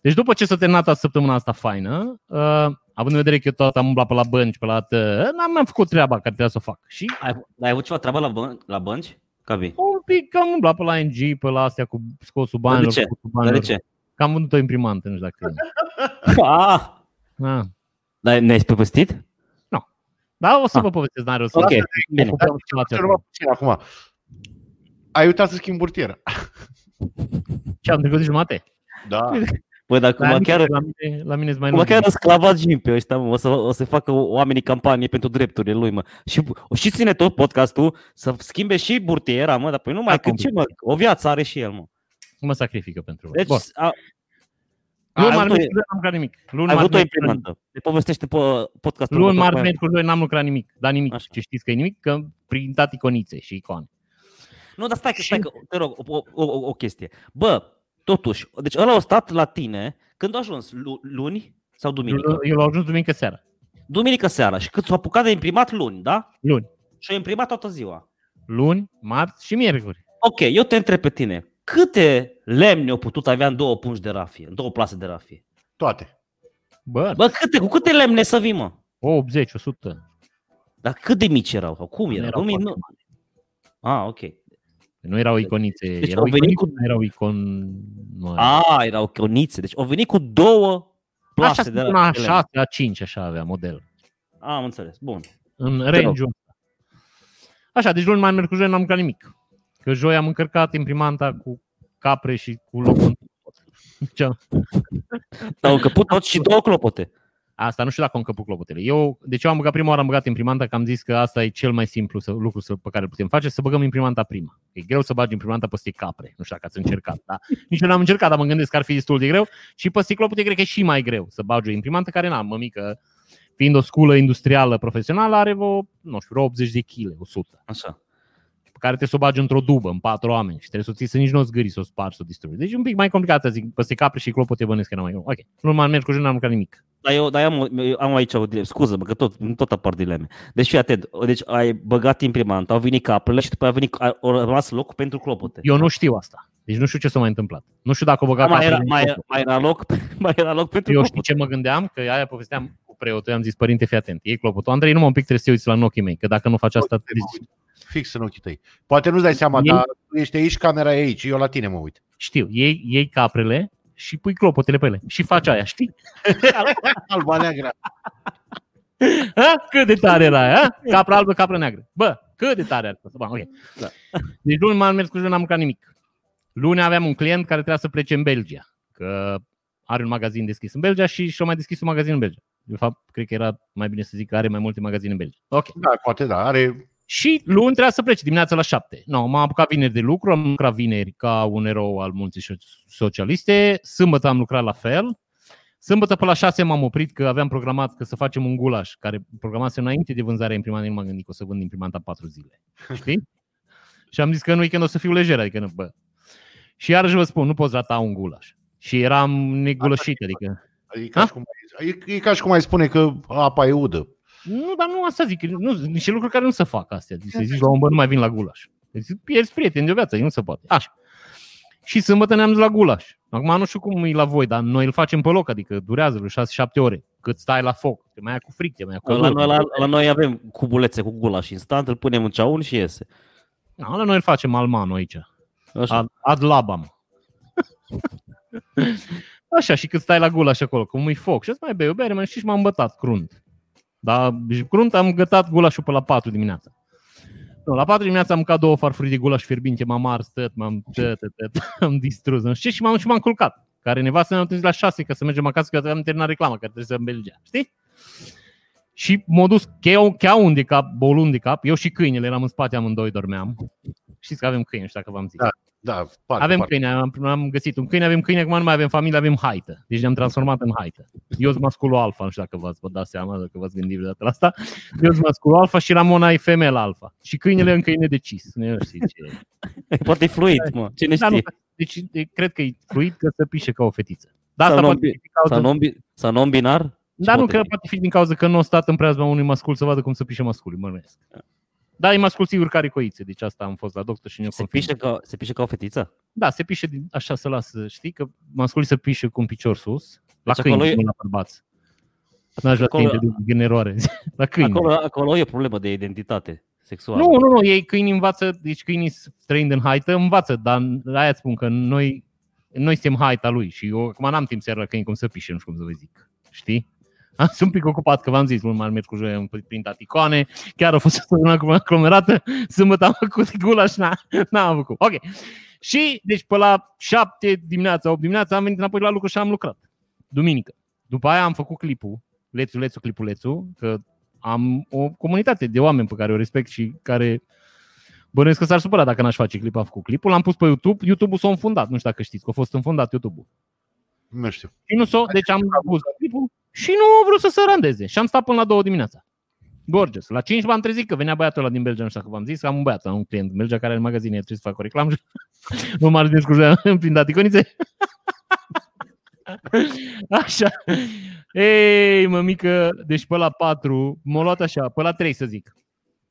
S3: Deci după ce s-a terminat toată săptămâna asta faină, uh, având în vedere că eu tot am umblat pe la bănci, pe la tă, n-am, n-am făcut treaba care trebuia să o fac. Și
S2: Ai, ai avut ceva treabă la, băn- la bănci? Cabi.
S3: un pic am umblat pe la NG, pe la astea cu scosul banilor.
S2: ce?
S3: cu scosul
S2: Dar de
S3: banilor.
S2: ce?
S3: Că am vândut o imprimantă, nu știu dacă <laughs>
S2: Ah,
S3: ah.
S2: dar ne-ai povestit?
S3: Da, o să
S2: Ah.
S3: vă povestesc, n-are o să
S2: Ok,
S3: vă
S2: bine.
S3: ocupăm situația
S1: Să
S3: acum.
S1: numai puțin acum. Ai uitat să schimbi burtieră.
S3: Ce am trecut de jumate?
S1: Da. <laughs>
S2: Bă, dar
S3: La
S2: cum
S3: mine,
S2: chiar,
S3: la mine, la mine sunt mai
S2: cum
S3: lung.
S2: chiar sclavagim pe ăștia, mă. O să, o să facă oamenii campanie pentru drepturile lui, mă. Și, și ține tot podcastul să schimbe și burtiera, mă, dar păi nu mai
S3: Da,
S2: cât ce, mă, o viață are și el, mă.
S3: Mă sacrifică pentru voi.
S2: Deci,
S3: Bun.
S2: a,
S3: Luni,
S2: ai
S3: marți,
S2: avut o-
S3: miercuri, n-am lucrat nimic. Luni,
S2: ai
S3: marți,
S2: avut o
S3: miercuri,
S2: imprimantă. Ne povestește pe podcastul
S3: Luni,
S2: următor
S3: marți,
S2: cu aia.
S3: miercuri, joi, n-am lucrat nimic. Dar nimic.
S2: Așa.
S3: Ce știți că e nimic? Că am printat iconițe și icone.
S2: Nu, dar stai că, stai că, te rog, o, o, o, o chestie. Bă, totuși, deci ăla a stat la tine când a ajuns Lu- luni sau duminică?
S3: Eu l-au ajuns duminică seara.
S2: Duminică seara și cât s-a apucat de imprimat luni, da?
S3: Luni.
S2: Și a imprimat toată ziua.
S3: Luni, marți și miercuri.
S2: Ok, eu te întreb pe tine. Câte lemne au putut avea în două pungi de rafie, în două plase de rafie?
S1: Toate.
S3: Bă,
S2: Bă, câte, cu câte lemne să vii, mă?
S3: 80, 100.
S2: Dar cât de mici erau? Sau cum
S3: Nu
S2: erau?
S3: erau
S2: Nu,
S3: foarte
S2: nu... Ah, ok.
S3: Nu erau iconițe.
S2: Deci
S3: erau
S2: au venit
S3: iconițe,
S2: cu-
S3: nu erau icon... Nu,
S2: Ah, erau conițe. Deci au venit cu două plase
S3: așa,
S2: de,
S3: de la
S2: de lemne.
S3: 6 la 5, așa avea model.
S2: Ah, am înțeles. Bun.
S3: În
S2: rog.
S3: range Așa, deci luni, mai merg cu joi, n-am mâncat nimic. Că joi am încărcat imprimanta cu capre și cu locul. Ce?
S2: Dar au încăput tot și două clopote.
S3: Asta nu știu dacă au încăput clopotele. Eu, deci eu am băgat prima oară, am băgat imprimanta, că am zis că asta e cel mai simplu să, lucru să, pe care îl putem face, să băgăm imprimanta prima. E greu să bagi imprimanta peste capre. Nu știu dacă ați încercat, da? Nici eu n-am încercat, dar mă gândesc că ar fi destul de greu. Și pe ciclopote cred că e și mai greu să bagi o imprimantă care n-am, mămică, fiind o sculă industrială profesională, are vreo, nu știu, vreo 80 de kg, 100
S2: Așa.
S3: pe care trebuie să o bagi într-o dubă, în patru oameni și trebuie să o ții să nici nu o zgâri, să o spargi, să o distrugi. Deci e un pic mai complicat, să zic, peste capre și clopote bănesc că n-am mai Ok, nu mai merg cu jur, n-am mâncat nimic.
S2: Dar eu, dar eu am, eu am aici o dilemă. Scuză-mă, că tot, tot apar dileme. Deci fii atent. Deci ai băgat imprimanta, au venit caprele și după aia a venit, a, au rămas loc pentru clopote.
S3: Eu nu știu asta. Deci nu știu ce s-a mai întâmplat. Nu știu dacă o băga
S2: Da, mai, era,
S3: capre
S2: mai,
S3: în
S2: era, mai, era loc, <laughs> mai era loc pentru
S3: Eu știu
S2: clopote.
S3: ce mă gândeam, că aia povesteam cu preotul, am zis, părinte, fii atent, ei clopotul. Andrei, numai un pic trebuie să te uiți la în ochii mei, că dacă nu faci asta,
S1: Uite, mă uit. Fix în ochii tăi. Poate nu-ți dai seama,
S3: Ei-
S1: dar tu ești aici, camera e aici, eu la tine mă uit.
S3: știu, iei, iei caprele și pui clopotele pe ele și faci aia, știi? <laughs>
S1: Alba neagră.
S3: Ha? Cât de tare era aia? ha? Capra albă, capra neagră. Bă, cât de tare ar fi. Bă, ok.
S2: Da.
S3: Deci luni m-am mers cu joi, n-am mâncat nimic. Luni aveam un client care trebuia să plece în Belgia, că are un magazin deschis în Belgia și și-a mai deschis un magazin în Belgia. De fapt, cred că era mai bine să zic că are mai multe magazine în Belgia. Ok.
S1: Da, poate da, are
S3: Și luni trebuia să plece dimineața la 7. No, m-am apucat vineri de lucru, am lucrat vineri ca un erou al munții socialiste, sâmbătă am lucrat la fel, Sâmbătă pe la 6 m-am oprit că aveam programat că să facem un gulaș, care programase înainte de vânzarea imprimantei, nu m-am gândit că o să vând imprimanta 4 zile. Știi? și am zis că în weekend o să fiu lejer, adică nu, bă. Și iarăși vă spun, nu poți rata un gulaș. Și eram negulășit, adică...
S1: E ca, și cum, e, e ca și cum ai spune că apa e udă.
S3: Nu, dar nu asta zic. Nu, niște lucruri care nu se fac astea. Să zici la un bă, nu mai vin la gulaș. Deci pierzi prieteni de viață, nu se poate. Așa. Și sâmbătă ne-am dus la gulaș. Acum nu știu cum e la voi, dar noi îl facem pe loc, adică durează vreo 6-7 ore. Cât stai la foc, te mai ia cu fric, te mai ia cu
S2: la, noi, la, la, noi avem cubulețe cu gulaș instant, îl punem în ceaun și iese.
S3: Da, la noi îl facem almano aici. Așa. Ad, ad labam. <laughs> Așa, și cât stai la gulaș acolo, cum e foc. Și mai bei o bere, mai știi și m-am bătat crunt. Dar crunt am gătat gulașul pe la 4 dimineața. Nu, la 4 dimineața am mâncat două farfurii de gulaș fierbinte, m-am ars, tăt, m-am, tăt, tăt, tăt, <laughs> am distrus, nu știu și m-am, și m-am culcat. Care nevastă ne-am întâlnit la 6 ca să mergem acasă, că am terminat reclama, că trebuie să în Belgia, știi? Și m-a dus cheaun de cap, bolun de cap, eu și câinele eram în spate, amândoi dormeam. Știți că avem câini, nu știu dacă v-am zis.
S1: Da, da, parte,
S3: avem
S1: parte.
S3: câine, am, am, găsit un câine, avem câine, acum nu mai avem familie, avem haită. Deci ne-am transformat în haită. Eu sunt masculul alfa, nu știu dacă v-ați vă dați seama, dacă v-ați gândit vreodată la asta. Eu sunt masculul alfa și Ramona e femel alfa. Și câinele încă e nedecis. Nu știu ce <laughs>
S2: Poate e fluid, mă. Cine
S3: da,
S2: știe?
S3: nu, deci cred că e fluid că să pișe ca o fetiță. Dar
S2: Sau
S3: asta
S2: non-
S3: poate fi din cauza...
S2: Sau non- Sau non-binar?
S3: Dar nu
S2: poate
S3: cred
S2: fi.
S3: că poate fi din cauza că nu a stat în preajma unui mascul să vadă cum să pișe masculul, mă nuiesc. Da, e mascul sigur care coițe, deci asta am fost la doctor și ne
S2: Se pișe, ca, se pișe ca o fetiță?
S3: Da, se pișe din, așa să lasă, știi, că masculii se pișe cu un picior sus, la
S2: Deci
S3: câini,
S2: acolo e-
S3: nu la bărbați. N-aș vrea să
S2: Acolo-
S3: intre din eroare. <laughs> La câini.
S2: Acolo, acolo e o problemă de identitate sexuală.
S3: Nu, nu, nu, ei câini învață, deci câinii trăind în haită învață, dar aia îți spun că noi, noi suntem haita lui și eu acum n-am timp să la câini cum să pișe, nu știu cum să vă zic. Știi? Am sunt un pic ocupat, că v-am zis, luni m-am mers cu joi, am printat icoane, chiar a fost <laughs> săptămâna cu aglomerată, sâmbătă am făcut gulaș, n- n-am făcut. Ok. Și, deci, pe la 7 dimineața, 8 dimineața, am venit înapoi la lucru și am lucrat. Duminică. După aia am făcut clipul, Lețu, Lețu, Clipulețu, că am o comunitate de oameni pe care o respect și care bănuiesc că s-ar supăra dacă n-aș face clip, am făcut clipul, l-am pus pe YouTube, YouTube-ul s-a înfundat, nu știu dacă știți, că a fost înfundat YouTube-ul.
S1: Nu știu.
S3: Și nu s-o, deci am pus clipul și nu a vrut să se randeze. Și am stat până la două dimineața. Gorgeous. La 5 m-am trezit că venea băiatul ăla din Belgia, nu știu dacă v-am zis, că am un băiat, am un client în Belgia care are în magazine, trebuie să fac o reclamă. <laughs> nu m-ar descurja prin daticonițe. <laughs> Așa. Ei, mămică, deci pe la 4, m-a luat așa, pe la 3 să zic.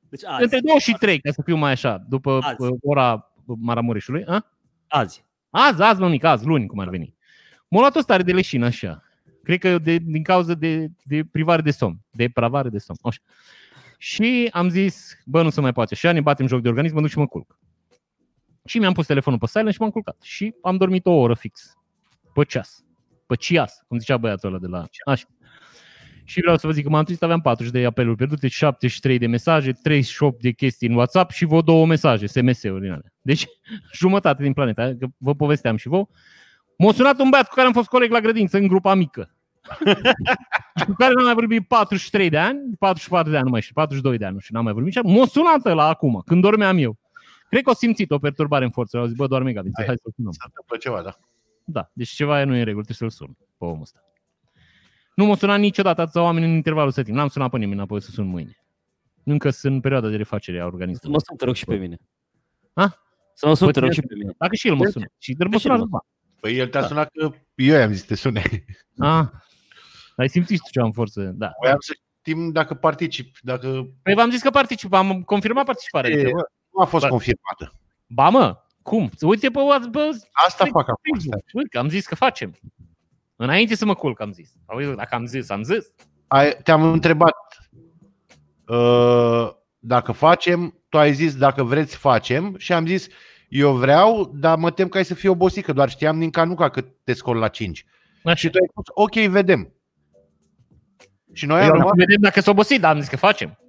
S2: Deci azi.
S3: Între 2 și 3, ca să fiu mai așa, după
S2: Azi.
S3: uh, ora Maramureșului. A?
S2: Azi.
S3: Azi, azi, mămică, azi, luni, cum ar veni. M-a luat o stare de leșină așa. Cred că de, din cauza de, de privare de somn, de pravare de somn. Așa. Și am zis, bă, nu se mai poate așa, ne batem joc de organism, mă duc și mă culc. Și mi-am pus telefonul pe silent și m-am culcat. Și am dormit o oră fix. Pe ceas. Pe cias, cum zicea băiatul ăla de la... Așa. Și vreau să vă zic că m-am trezit, aveam 40 de apeluri pierdute, 73 de mesaje, 38 de chestii în WhatsApp și vă două mesaje, SMS-uri din alea. Deci <laughs> jumătate din planeta, că vă povesteam și vouă. M-a sunat un băiat cu care am fost coleg la grădință în grupa mică. Și cu care n-am mai vorbit 43 de ani, 44 de ani, nu mai știu, 42 de ani, nu știu, n-am mai vorbit. Și m-a sunat la acum, când dormeam eu. Cred că o simțit o perturbare în forță. Au zis, bă, doarme Gabi, hai să sunăm.
S1: S-a întâmplat ceva, da.
S3: Da, deci ceva nu e în regulă, trebuie să-l sun pe omul ăsta. Nu m-a sunat niciodată atâția oameni în intervalul ăsta de timp. N-am sunat pe nimeni înapoi să sun mâine. Încă sunt în perioada de refacere a
S2: Să
S3: organismului.
S2: mă sun, te rog, și pe mine.
S3: Ha?
S2: Să mă sun,
S3: Păi
S2: te rog,
S3: tine-
S2: și pe mine.
S3: Dacă și el mă sună. Și dar mă
S2: și
S3: sună
S2: el mă
S3: Răzvan.
S1: Păi el
S3: Da.
S1: te-a sunat că eu i-am zis să te sune.
S3: Ah, ai simțit și tu ce am forță. Da.
S1: Voiam să știm dacă particip, dacă
S3: Păi v-am zis că particip, am confirmat participarea.
S1: E,
S3: Adică, bă,
S1: nu a fost
S3: Bă.
S1: confirmată.
S3: Ba mă, cum? Uite pe, Whats- pe
S1: Asta
S3: Păi,
S1: fac acum.
S3: Facebook. Uite, că am zis că facem. Înainte să mă culc, am zis. Auzi, dacă am zis, am zis.
S1: Ai, te-am întrebat uh, dacă facem, tu ai zis dacă vreți facem și am zis eu vreau, dar mă tem că ai să fii obosit, că doar știam din canuca că te scol la 5.
S3: Așa.
S1: Și tu ai spus, ok, vedem. Și noi
S3: Eu
S1: am
S3: am
S1: rămas...
S3: vedem dacă s-a obosit, dar am zis că facem. <laughs>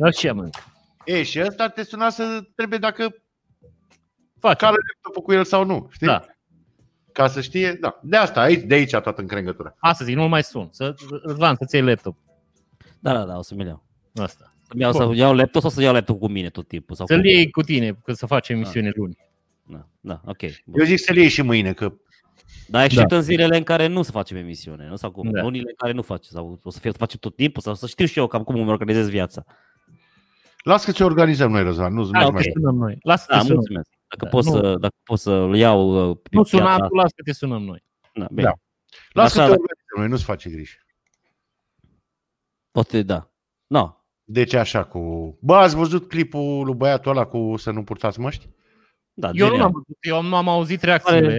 S3: Așa, mă.
S1: e, și ăsta te suna să trebuie dacă
S3: Facem.
S1: cală laptopul cu el sau nu. Știi?
S3: Da.
S1: ca să știe, da. De asta, aici, de aici toată încrengătura.
S3: Astăzi, nu mai sun. Să, Răzvan, să-ți iei laptop.
S2: Da, da, da, o să-mi iau.
S3: Asta.
S2: Să-mi iau,
S3: Bun.
S2: să iau laptop sau să iau laptop cu mine tot timpul? Sau
S3: Să-l
S2: cum?
S3: iei cu tine, că să facem emisiune luni.
S2: Da, da, ok. Bun.
S1: Eu zic să-l iei și mâine, că
S2: Dar except în zilele în care nu să facem emisiune, nu? Sau cum?
S3: Da.
S2: Lunile în care nu facem, sau o să fie, facem tot timpul, sau să știu și eu cam cum îmi organizez viața.
S1: las că ți organizăm noi, Răzvan. Nu,
S3: Da,
S1: nu
S3: ok,
S1: mai
S3: sunăm noi. Lasă
S2: Da,
S3: te sunăm.
S2: mulțumesc. Dacă,
S3: Da,
S2: pot,
S3: nu.
S2: să, dacă pot să-l iau uh, pe
S3: Nu
S2: piața-
S3: suna tu, lasă că te sunăm noi.
S2: Da, bine.
S1: Da. Las că
S2: Așa,
S1: te
S2: da.
S1: organizăm noi, nu-ți face griji.
S2: Poate, da. No.
S1: Deci așa cu... Bă, ați văzut clipul lui băiatul ăla cu să nu purtați măști?
S2: Da,
S3: Eu nu
S2: genial.
S3: am văzut, eu nu am auzit reacțiile.
S2: Pare-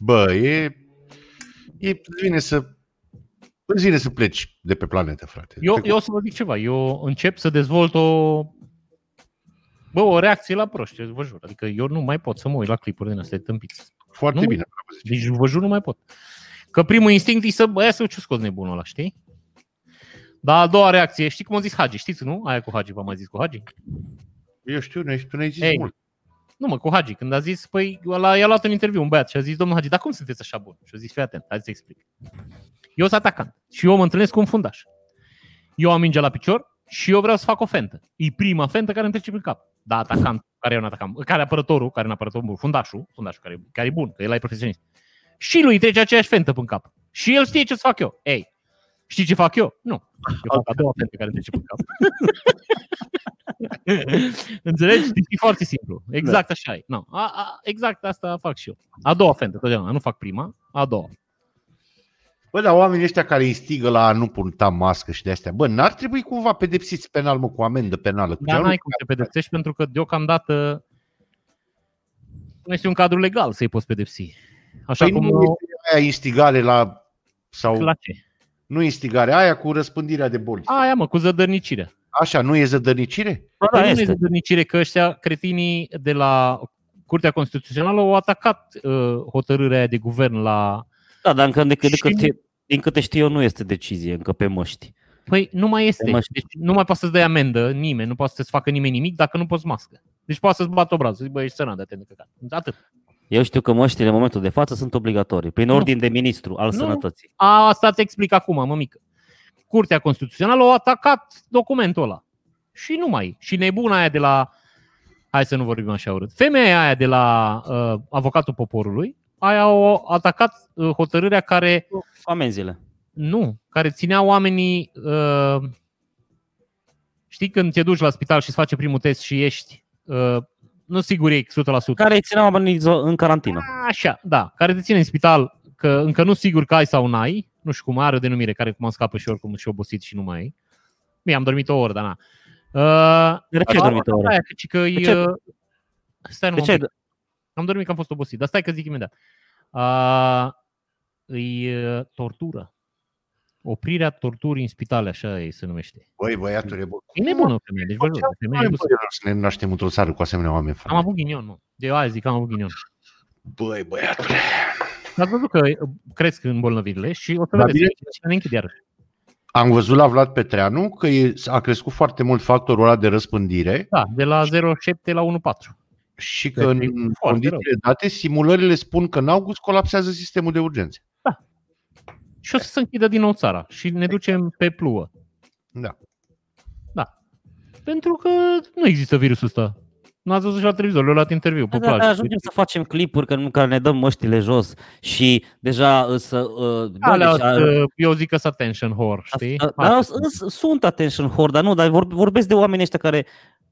S1: Bă, e... e îți vine să... Îți vine să pleci de pe planetă, frate.
S3: Eu,
S1: Te-
S3: eu o să vă zic ceva, eu încep să dezvolt o Bă, o reacție la proști, vă jur. Adică eu nu mai pot să mă uit la clipuri din astea tâmpiți.
S1: Foarte
S3: nu-
S1: bine. bravo, zici.
S3: Deci vă jur, nu mai pot. Că primul instinct e să, băia să ce scos nebunul ăla, știi? Dar a doua reacție, știi cum a zis Hagi, știți, nu? Aia cu Hagi, v-am mai zis cu Hagi?
S1: Eu știu, ne tu ne-ai zis
S3: Ei.
S1: mult.
S3: Nu mă, cu Hagi, când a zis, păi, ăla i-a luat în interviu un băiat și a zis, domnul Hagi, dar cum sunteți așa bun? Și a zis, fii atent, hai să explic. Eu sunt atacant și eu mă întâlnesc cu un fundaș. Eu am mingea la picior și eu vreau să fac o fentă. E prima fentă care îmi trece prin cap. Da, atacant, care e un atacant, care e apărătorul, care e un apărător bun, fundașul, fundașul care, care e bun, că el e profesionist. Și lui trece aceeași fentă prin cap. Și el știe ce să fac eu. Ei, știi ce fac eu? Nu. Eu fac a doua fentă care îmi trece prin cap. <laughs> Înțelegi? Deci e foarte simplu. Exact așa e. No. A, a, exact asta fac și eu. A doua fentă, totdeauna. Nu fac prima, a doua.
S1: Bă, dar oamenii ăștia care instigă la a nu purta mască și de astea, bă, n-ar trebui cumva pedepsiți penal, mă, cu amendă penală. Cu
S3: Dar
S1: ceva?
S3: n-ai cum să pedepsești pentru că deocamdată nu este un cadru legal să-i poți pedepsi. Așa
S1: Păi
S3: cum
S1: nu este aia instigare la... Sau
S3: la ce?
S1: Nu instigare, aia cu răspândirea de boli.
S3: Aia mă, cu zădărnicire.
S1: Așa, nu e zădărnicire?
S2: Da,
S3: Păi
S2: da,
S3: nu e
S2: este.
S3: zădărnicire că ăștia cretinii de la Curtea Constituțională au atacat uh, hotărârea aia de guvern la...
S2: Da, dar încă de, de,
S3: Și-
S2: de, din câte știu eu, nu este decizie încă pe măști.
S3: Păi nu mai este.
S2: Mă-
S3: Deci nu mai poate să-ți dai amendă nimeni, nu poate să-ți facă nimeni nimic dacă nu poți mască. Deci poate să-ți bată obrazul, zic, băi, ești sănat de atent de căcat. Atât.
S2: Eu știu că măștile în momentul de față sunt obligatorii, prin
S3: Nu.
S2: ordin de ministru al
S3: Nu.
S2: sănătății.
S3: A, asta ți explic acum, mămică. Curtea Constituțională a atacat documentul ăla. Și nu mai. Și nebuna aia de la... Hai să nu vorbim așa urât. Femeia aia de la uh, avocatul poporului, aia au atacat uh, hotărârea care
S2: Amenziile.
S3: nu, care ținea oamenii uh, știi când te duci la spital și îți face primul test și ești uh, nu sigur e 100%.
S2: Care îi țineau oamenii zo- în carantină.
S3: Așa, da, care te ține în spital că încă nu sigur că ai sau n-ai, nu știu cum are o denumire care cum scapă și oricum și obosit și nu mai ai. Mie am dormit o oră, dar na. Uh,
S2: De ce ai dormit o oră?
S3: Aia, că, că
S2: De
S3: e,
S2: ce?
S3: uh, Stai
S2: De
S3: numai
S2: ce?
S3: un pic. Am dormit că am fost obosit, dar stai că zic imediat. Uh, e uh, tortură. Oprirea torturii în spitale, așa e, se numește.
S1: Băi, băiatule, bă.
S3: E nebună femeie, deci vă jur, femeia e
S1: Băi,
S3: dusă.
S1: să ne naștem într-o țară cu asemenea oameni,
S3: Am
S1: frate.
S3: avut ghinion, nu. De aia zic că am avut ghinion.
S1: Băi, băiatule.
S3: Ați văzut că uh, cresc îmbolnăvirile și o să
S1: Da,
S3: vedeți
S1: bine.
S3: că ne închid iarăși.
S1: Am văzut la Vlad Petreanu că e, a crescut foarte mult factorul ăla de răspândire
S3: Da, de la 0,7 la 1,4.
S1: și că
S3: Deci e
S1: în
S3: foarte
S1: condițiile date, simulările spun că în august colapsează sistemul de urgențe.
S3: Și o să se închidă din nou țara și ne ducem pe pluă.
S1: Da.
S3: Da. Pentru că nu există virusul ăsta. Nu ați văzut și la televizor, le-au luat interviu pe
S2: Da, da,
S3: plajă.
S2: ajungem să facem clipuri în care ne dăm măștile jos și deja uh, să... Uh, bă,
S3: Alea,
S2: deci, a-
S3: uh, eu zic că sunt attention whore, știi?
S2: Asta- Dar
S3: Asta
S2: s- s- sunt attention whore, dar nu, dar vorb- vorbesc de oamenii ăștia care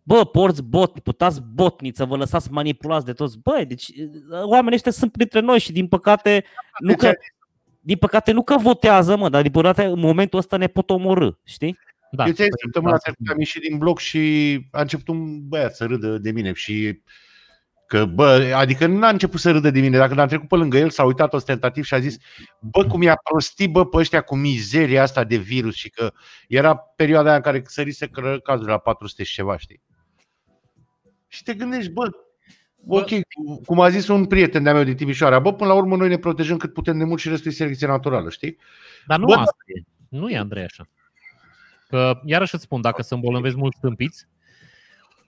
S2: Bă, porți bot, putați botniță, vă lăsați manipulați de toți. Băi, deci uh, oamenii ăștia sunt printre noi și din păcate nu că, din păcate nu că votează, mă, dar din păcate în momentul ăsta ne pot omorâ, știi?
S3: da.
S1: Eu ți-am zis,
S3: Păi,
S1: săptămâna
S3: asta
S1: trecută am ieșit din bloc și a început un băiat să râdă de mine și că, bă, adică n-a început să râdă de mine, dacă am trecut pe lângă el, s-a uitat ostentativ și a zis, bă, cum i-a prostit, bă, pe ăștia cu mizeria asta de virus și că era perioada aia în care sărise cr- cazul la 400 și ceva, știi? Și te gândești, bă,
S3: Bă,
S1: ok, cum a zis un prieten de-a meu din Timișoara, bă, până la urmă noi ne protejăm cât putem de mult și restul e selecție naturală, știi?
S3: Dar nu
S1: Bă,
S3: asta e. Nu e, Andrei, așa. Că, iarăși îți spun, dacă se îmbolnăvesc mulți stâmpiți,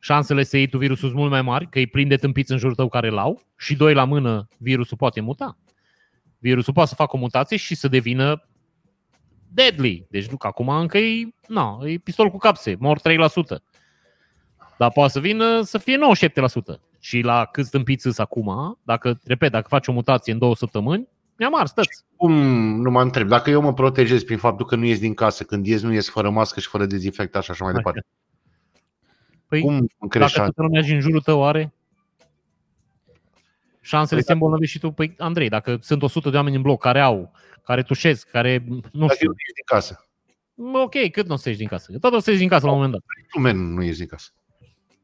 S3: șansele să iei tu virusul sunt mult mai mari, că îi prinde tâmpiți în jurul tău care l-au și doi la mână, virusul poate muta. Virusul poate să facă o mutație și să devină deadly. Deci nu că acum încă e, na, e pistol cu capse, mor 3%. Dar poate să vină să fie 97%. Și la câți tâmpiți acum, dacă, repet, dacă faci o mutație în două săptămâni, mi-am ars, stăți.
S1: Cum, nu mă întreb, dacă eu mă protejez prin faptul că nu ies din casă, când ies, nu ies fără mască și fără dezinfectat și așa mai departe.
S3: Păi,
S1: Cum îmi
S3: dacă
S1: crește
S3: toată lumea în jurul tău are șansele să te îmbolnăvești și tu. Păi, Andrei, dacă sunt 100 de oameni în bloc care au, care tușesc, care, nu
S1: Dacă eu
S3: știu,
S1: nu ies din casă.
S3: ok, cât nu o să ieși din casă? Tot o să ieși din casă la un moment dat.
S1: Tu, men, nu ies din casă.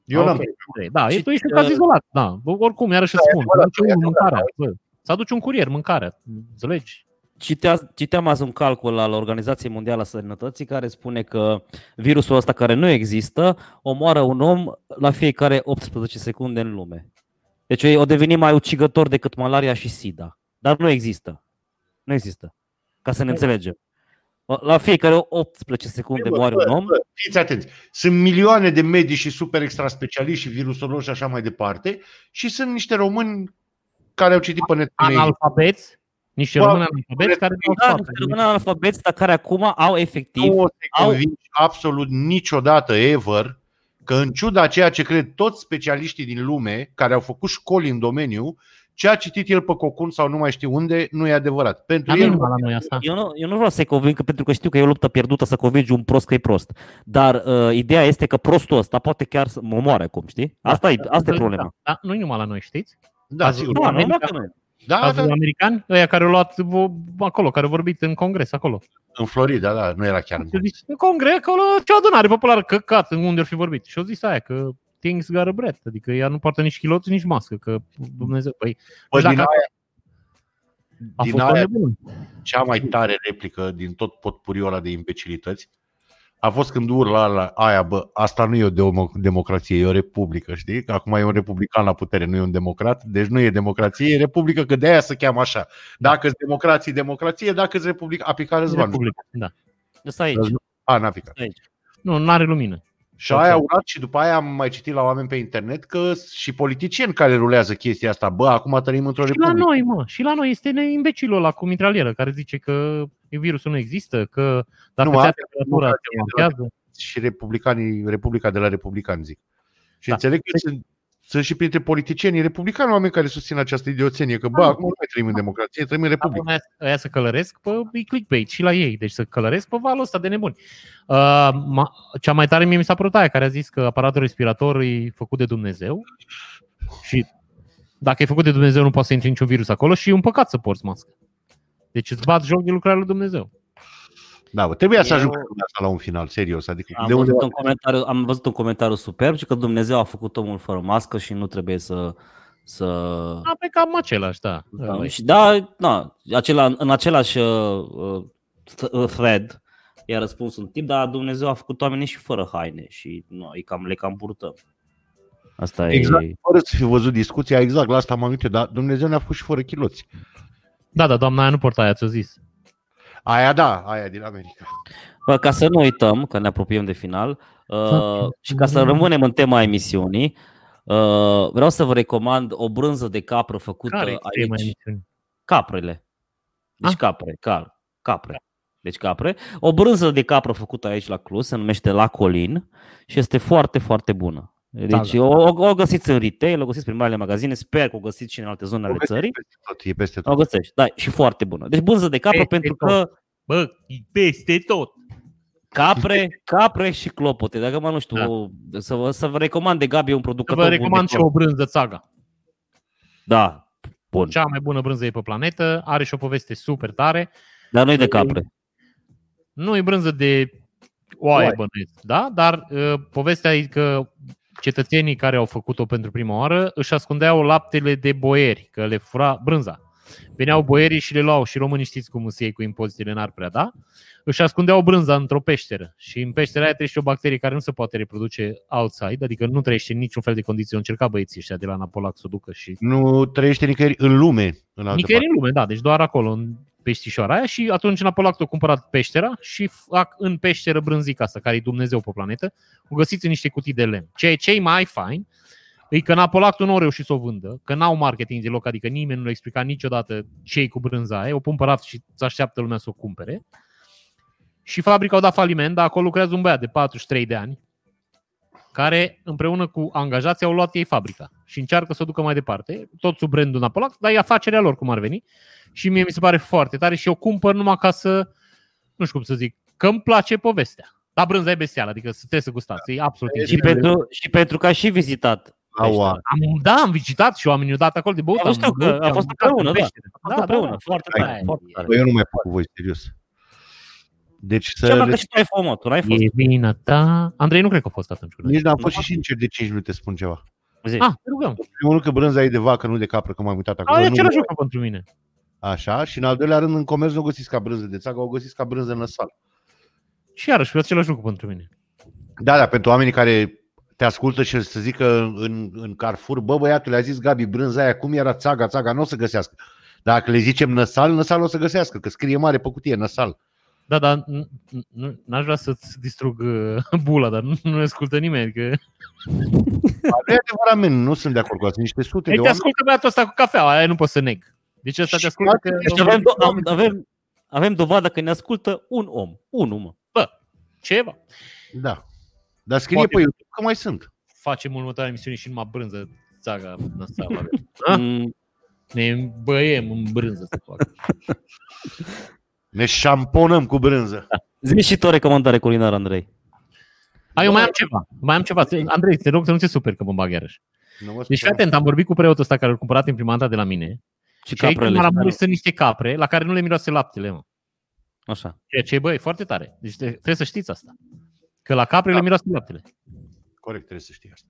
S1: Eu
S3: Ok,
S1: n-am.
S3: Andrei, Da,
S2: Și,
S3: și, tu ești un
S2: uh,
S3: caz izolat. Da, Bă, oricum, iarăși îți
S1: Da, e
S3: spun, să
S1: adevărat,
S3: aduce
S1: e
S3: unul
S1: adevărat,
S3: mâncarea. Bă, să aduci un curier mâncarea, înțelegi?
S2: Citea, citeam azi un calcul al Organizației Mondiale a Sănătății care spune că virusul ăsta care nu există omoară un om la fiecare 18 secunde în lume. Deci o deveni mai ucigător decât malaria și sida. Dar nu există. Nu există. Ca să ne înțelegem. La fiecare 18 secunde
S1: Bă,
S2: moare
S1: bă,
S2: un om.
S1: bă, Fiți atenți. Sunt milioane de medici și super extra specialiști și virusologi și așa mai departe și sunt niște români care au citit pe net.
S3: Analfabeți, niște
S1: Bă,
S3: români analfabeți care dau
S2: Da,
S3: sfat.
S2: niște români analfabeți, dar care acum au efectiv
S1: Nu o să
S2: au-
S1: convingi absolut niciodată, ever, că în ciuda ceea ce cred toți specialiștii din lume care au făcut școli în domeniu, ce a citit el pe Cocun sau nu mai știu unde, nu e adevărat. Pentru
S3: Dar nu
S1: el,
S3: numai la noi asta.
S2: Eu nu, eu nu vreau să-i conving că pentru că știu că e o luptă pierdută să convingi un prost că e prost. Dar uh, ideea este că prostul ăsta poate chiar să mă omoare acum, știi? Asta e, asta e problema.
S3: Da, da, nu numai la noi, știți?
S1: da,
S3: Azi-
S1: sigur.
S2: Nu, nu, nu,
S3: America-
S2: că nu.
S1: Da,
S3: Cazul
S1: da,
S3: americani, ăia care au luat vo- acolo, care au vorbit în congres acolo.
S1: în Florida, da, nu era chiar în
S3: Și au zis, în congres, acolo, ce adunare populară, căcat, în unde ar fi vorbit. Și au zis aia, că things got a breath, adică ea nu poartă nici chiloți, nici mască, că Dumnezeu, păi,
S1: Bă,
S3: Deci
S1: din
S3: dacă-
S1: aia,
S3: a
S1: din
S3: fost o
S1: aia
S3: nebună.
S1: cea mai tare replică din tot potpuriul ăla de imbecilități a fost când urla la aia, bă, asta nu e o demo- democrație, e o republică, știi? Că acum e un republican la putere, nu e un democrat, deci nu e democrație, e republică, că de aia se cheamă așa. Dacă sunt democrație, democrație, dacă sunt republică, a picat răzvan.
S3: Republică, Da.
S2: Ăsta aici.
S1: A, n-a picat.
S2: aici.
S3: Nu, nu are lumină.
S1: Și aia a urat și după aia am mai citit la oameni pe internet că și politicieni care rulează chestia asta, bă, acum trăim într-o
S3: Și la
S1: republică.
S3: noi, mă, și la noi este imbecilul ăla cu mitralieră care zice că virusul nu există, că dacă
S1: Nu,
S3: ți-a
S1: asta e
S3: temperatura, te
S1: democrație,
S3: marchează.
S1: și republicanii, Republica de la Republicani, zic. Și
S3: Da.
S1: înțeleg că sunt, sunt și printre politicienii republicani oameni care susțin această idioțenie, că bă,
S3: Da.
S1: acum nu mai trăim în democrație, trăim în republică.
S3: Acum aia- aia să călăresc pe e clickbait și la ei, deci să călăresc pe valul ăsta de nebuni. Uh, ma, cea mai tare mie mi s-a părut aia care a zis că aparatul respirator e făcut de Dumnezeu și dacă e făcut de Dumnezeu nu poate să intre niciun virus acolo și e un păcat să porți mască. Deci îți bat joc de lucrarea lui Dumnezeu.
S1: Da, bă, trebuia să
S2: Eu-
S1: ajungă lumea asta la un final, serios. Adică
S2: Am
S1: de unde
S2: văzut, un comentariu, am văzut un comentariu superb și că Dumnezeu a făcut omul fără mască și nu trebuie să... să...
S3: A, pe cam același, da.
S2: Da, și da, na, acela, în același uh, uh, th- thread i-a răspuns un tip, dar Dumnezeu a făcut oamenii și fără haine și nu, e cam, le cam purtăm. Asta
S1: Exact.
S2: e...
S1: Fără să fi văzut discuția, exact la asta m-am uitat, dar Dumnezeu ne-a făcut și fără chiloți.
S3: Da, da, doamna aia nu porta aia, ți-o zis.
S1: Aia da, aia din America.
S2: Bă, ca să nu uităm, că ne apropiem de final, uh, și ca să rămânem în tema emisiunii, uh, vreau să vă recomand o brânză de capră făcută
S3: Care e tema
S2: aici.
S3: emisiunii?
S2: Caprele. Deci
S3: Ah.
S2: capre, car, capre. Deci capre. O brânză de capră făcută aici la Cluj, se numește La Colin și este foarte, foarte bună. Deci
S3: Da,
S2: o, o, o găsiți în retail, o găsiți prin marile magazine, sper că o găsiți și în alte zone ale
S1: O
S2: țării.
S1: Peste tot, e peste
S2: O
S1: tot.
S2: găsești, da, și foarte bună. Deci brânză de capră
S3: Peste
S2: pentru
S3: tot.
S2: că
S3: Bă, e peste tot.
S2: capre, capre și clopote. Dacă mă nu știu,
S3: Da.
S2: o, să, vă, să vă recomand de Gabi un
S3: Să
S2: producător
S3: vă
S2: bun
S3: recomand
S2: de
S3: și o brânză țaga.
S2: Da, bun.
S3: Cea mai bună brânză e pe planetă, are și o poveste super tare.
S2: Dar nu e de capre.
S3: Nu e brânză de oaie,
S1: Oaie.
S3: bănuiesc, da? Dar uh, povestea e că cetățenii care au făcut-o pentru prima oară își ascundeau laptele de boieri, că le fura brânza. Veneau boierii și le luau și românii știți cum se iei cu impozitele, n-ar prea da? Își ascundeau brânza într-o peșteră și în peștera aia trăiește o bacterie care nu se poate reproduce outside, adică nu trăiește în niciun fel de condiții. Au încercat băieții ăștia de la Napolac să o ducă și
S1: Nu trăiește nicăieri în lume. În altă
S3: Nicăieri în lume, da, deci doar acolo, în peștișoara aia și atunci în Apolactul a cumpărat peștera și fac în peșteră brânzica asta, care e Dumnezeu pe planetă, o găsiți în niște cutii de lemn. Ce e cei mai fain e că în Apolactul nu au reușit să o vândă, că n-au marketing deloc, adică nimeni nu le-a explicat niciodată ce cu brânza aia, o pun pe raft și să așteaptă lumea să o cumpere. Și fabrica au dat faliment, dar acolo lucrează un băiat de 43 de ani, care împreună cu angajații au luat ei fabrica și încearcă să o ducă mai departe, tot sub brandul Napolac, dar e afacerea lor cum ar veni. Și mie mi se pare foarte tare și eu cumpăr numai ca să, nu știu cum să zic, că îmi place povestea. Dar brânza e bestială, adică trebuie să gustați, e absolut
S2: Și pentru, și pentru că ai și vizitat
S1: Aua.
S3: Am, da, am vizitat și oamenii au dat acolo de băut.
S2: Am știu că a fost împreună, da. A fost împreună, foarte tare, foarte tare.
S1: Bă, eu nu mai pot cu voi, serios. Deci să...
S2: Ce dacă și tu ai fost, mă, tu n-ai fost.
S3: E vina ta. Andrei nu cred că a fost atunci.
S1: Nici n-am fost și sincer de 5 minute spun ceva.
S2: Zi.
S3: Ah, te rugăm.
S1: Primul rând că brânza e de vacă, nu de capră, că m-am uitat acolo.
S3: A, e
S1: Nu-
S3: același lucru pentru mine.
S1: Așa, și în al doilea rând în comerț nu o găsiți ca brânză de țagă, o găsiți ca brânză năsală.
S3: Și iarăși, e același lucru pentru mine.
S1: Da, da, pentru oamenii care te ascultă și să zică în, în Carrefour, bă băiatul, a zis Gabi, brânza aia, cum era țaga, țaga, nu o să găsească. Dacă le zicem năsal, năsal o să găsească, că scrie mare pe cutie, năsal.
S3: Da, dar n- n- nu- n-aș vrea să-ți distrug uh, <laughs> bula, dar nu, nu ne ascultă nimeni. Adică...
S1: Nu e adevărat, men, nu sunt de acord cu asta, sunt niște sute
S3: Ei,
S1: de
S3: te
S1: oameni.
S3: ascultă băiatul ăsta cu cafea, aia nu pot să neg. Deci ăsta te
S1: Și
S3: ascultă că...
S1: toate-
S2: Deci avem, do- am- avem, avem dovadă că ne ascultă un om. Unul, mă.
S3: Ceva.
S1: Da. Dar scrie
S3: Poate-
S1: pe YouTube că mai sunt.
S3: Facem următoarea emisiune și numai brânză țaga năsala. <laughs> Ah?
S2: Mm,
S3: Ne băiem în brânză să facă. <laughs>
S1: Ne șamponăm cu brânză.
S2: Zi și tu o recomandare culinară, Andrei.
S3: A, eu mai am ceva. Mai am ceva. Andrei, te rog să nu te super că mă bag iarăși.
S1: Nu mă
S3: Deci, fii atent, am vorbit cu preotul ăsta care a cumpărat imprimanta de la mine.
S2: Și
S3: Și aici
S2: caprele.
S3: în Maramureș sunt niște capre la care nu le miroase laptele, mă.
S2: Așa.
S3: Ceea ce, băi, e foarte tare. Deci te- trebuie să știți asta. Că la capre le
S1: Da.
S3: miroase laptele.
S1: Corect, trebuie să știi asta.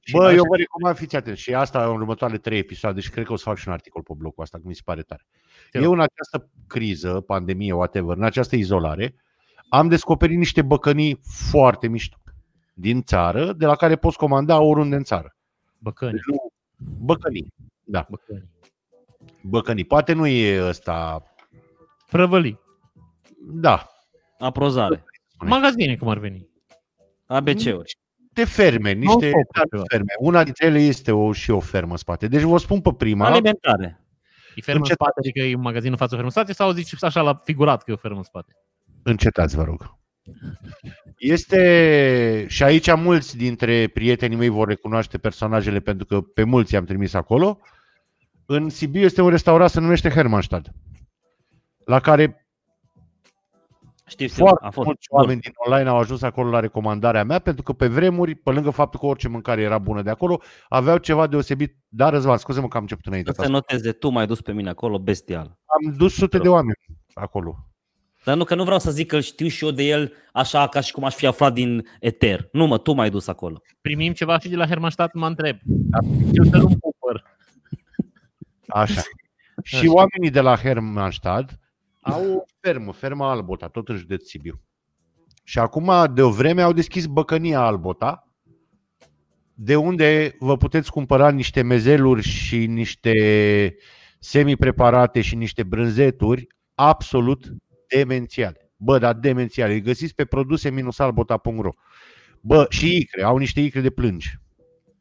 S3: Și
S1: Bă,
S3: așa-
S1: eu vă recomand, fiți atent, și asta în următoarele trei episoade și cred că o să fac și un articol pe blogul ăsta, că mi se pare tare.
S3: Te
S1: Eu
S3: rog.
S1: în această criză, pandemie, whatever, în această izolare, am descoperit niște băcănii foarte mișto din țară, de la care poți comanda oriunde în țară.
S3: Băcăni.
S1: Deci nu- Băcănii, da,
S3: Băcăni.
S1: băcănii. Poate nu e ăsta,
S3: Prăvălii.
S1: da,
S2: Aprozare.
S1: Spune.
S3: Magazine, cum ar veni.
S2: ABC-uri.
S1: De ferme, niște
S3: Nu,
S1: da,
S3: ceva.
S1: ferme. Una dintre ele este o, și o fermă în spate. Deci vă spun pe prima,
S2: Alimentare.
S3: E fermă în
S1: Încet-
S3: spate, adică e un magazin în față, o fermă în spate, sau zici așa la figurat că e o fermă în spate?
S1: Încetați, vă rog. Este, și aici mulți dintre prietenii mei vor recunoaște personajele pentru că pe mulți i-am trimis acolo. În Sibiu este un restaurant, se numește Hermannstad, la care
S2: Știu, știu.
S1: foarte
S2: A fost.
S1: mulți
S2: Bun.
S1: oameni din online au ajuns acolo la recomandarea mea, pentru că pe vremuri, pe lângă faptul că orice mâncare era bună de acolo, aveau ceva deosebit. Da, Răzvan, scuze-mă că am început înainte.
S2: Să se noteze, tu m-ai dus pe mine acolo, bestial.
S1: Am dus sute de oameni acolo.
S2: Dar nu că nu vreau să zic că îl știu și eu de el așa ca și cum aș fi aflat din eter. Nu mă, tu m-ai dus acolo.
S3: Primim ceva și de la Hermannstadt, mă întreb. Eu să nu pupăr.
S1: Așa. <laughs> Și
S3: Așa.
S1: oamenii de la Hermannstad au o fermă, ferma Albota, tot în județ Sibiu. Și acum, de o vreme, au deschis băcănia Albota, de unde vă puteți cumpăra niște mezeluri și niște semi-preparate și niște brânzeturi absolut demențiale. Bă, dar demențiale. Îi găsiți pe produse-albota.ro Bă, și icre, au niște icre de plângi.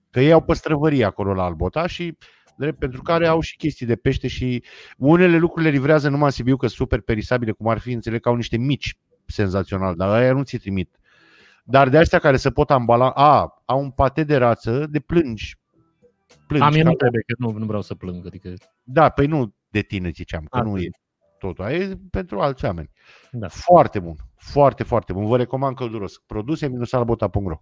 S1: Că ei au păstrăvărie acolo la Albota și drept pentru care au și chestii de pește și unele lucruri le livrează numai în Sibiu, că sunt super perisabile, cum ar fi, înțeleg că au niște mici senzațional, dar aia nu ți trimit. Dar de astea care se pot ambala, a, au un pate de rață de plângi. plângi
S3: Am eu nu
S1: care-
S3: trebuie, că nu, nu vreau să plâng. Adică,
S1: Da, păi nu de tine ziceam, că
S3: A,
S1: nu
S3: da.
S1: e totul, aia e pentru alți oameni.
S3: Da.
S1: Foarte bun, foarte, foarte bun. Vă recomand călduros. Produse-albota.ro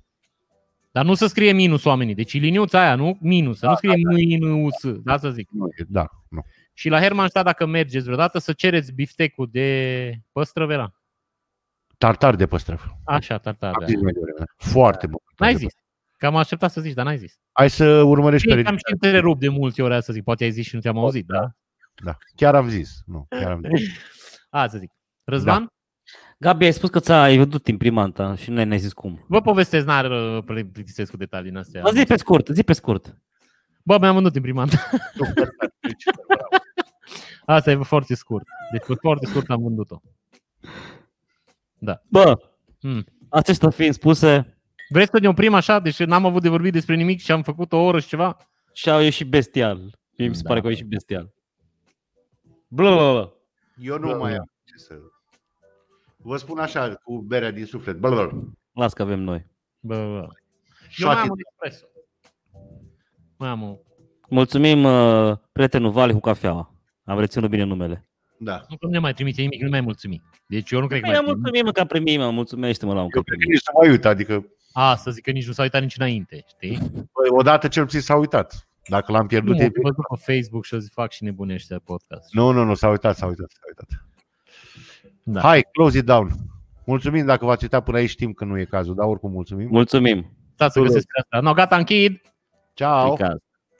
S3: dar nu să scrie minus oamenii. Deci liniuța aia, nu? Minus. Să
S1: Da,
S3: nu scrie minus. Da, să zic.
S1: Nu e- Da, nu.
S3: Și la Hermannstadt, dacă mergeți vreodată, să cereți biftecul de păstrăvela.
S1: Tartar de păstrăv.
S3: Așa, tartar.
S1: Am
S3: da.
S1: zis mai devreme. Foarte bun.
S3: N-ai zis. Că am așteptat să zici, dar n-ai zis.
S1: Hai să urmărești pe
S3: Bine, am și
S1: registrare.
S3: întrerupt de multe ori să zic. Poate ai zis și nu te-am auzit, da?
S1: Da, chiar am zis. Nu, chiar am zis. <laughs>
S3: A, să zic. Răzvan?
S1: Da.
S2: Gabi, ai spus că ți-ai văzut imprimanta și nu ne-ai zis cum.
S3: Vă povestesc, n-ar uh, plictisesc cu detalii în astea.
S2: Bă, zi pe scurt, zi pe scurt.
S3: Bă, mi-am vândut imprimanta.
S1: Super tare, felicitări, bravo.
S3: Asta e foarte scurt. Deci pe foarte scurt am vândut-o.
S2: Bă,
S3: Hmm.
S2: acestea fiind spuse,
S3: Vreți să ne oprim așa? Deci n-am avut de vorbit despre nimic și am făcut o oră și ceva?
S2: și au ieșit bestial. Mie mi se
S3: Da.
S2: pare că au ieșit bestial. Bla, bla, bla.
S1: Eu nu
S3: Da,
S1: mai
S3: da.
S1: am ce să... Vă spun așa, cu berea din suflet. Bă, bă, bă.
S2: Las că avem noi.
S3: Bă, bă. Eu mai
S1: Șoate
S3: am un espresso. Mai am o...
S2: Mulțumim uh, prietenul Vali cu cafeaua. Am reținut bine numele.
S1: Da.
S3: Nu că nu ne mai trimite nimic, nu mai mulțumim. Deci eu nu cred că mai
S2: Bine,
S3: primim.
S2: mulțumim că a primit, mă, mulțumește-mă la un
S1: Eu
S2: că
S1: cred că
S2: primit.
S1: nici să mai uit, adică
S3: A, să zic că nici nu s-a uitat nici înainte, știi?
S1: bă, odată cel puțin s-a uitat. Dacă l-am
S3: Nu,
S1: pierdut, e
S3: am văzut pe Facebook și o zi fac și nebunește de podcast.
S1: Nu, nu, nu, s-a uitat, s-a uitat, s-a uitat.
S3: Da.
S1: Hai, close it down. Mulțumim dacă v-ați uitat până aici, știm că nu e cazul, dar oricum mulțumim.
S2: Mulțumim.
S3: Stați să găsesc asta. No, gata, închid!
S1: Ciao!
S2: E caz.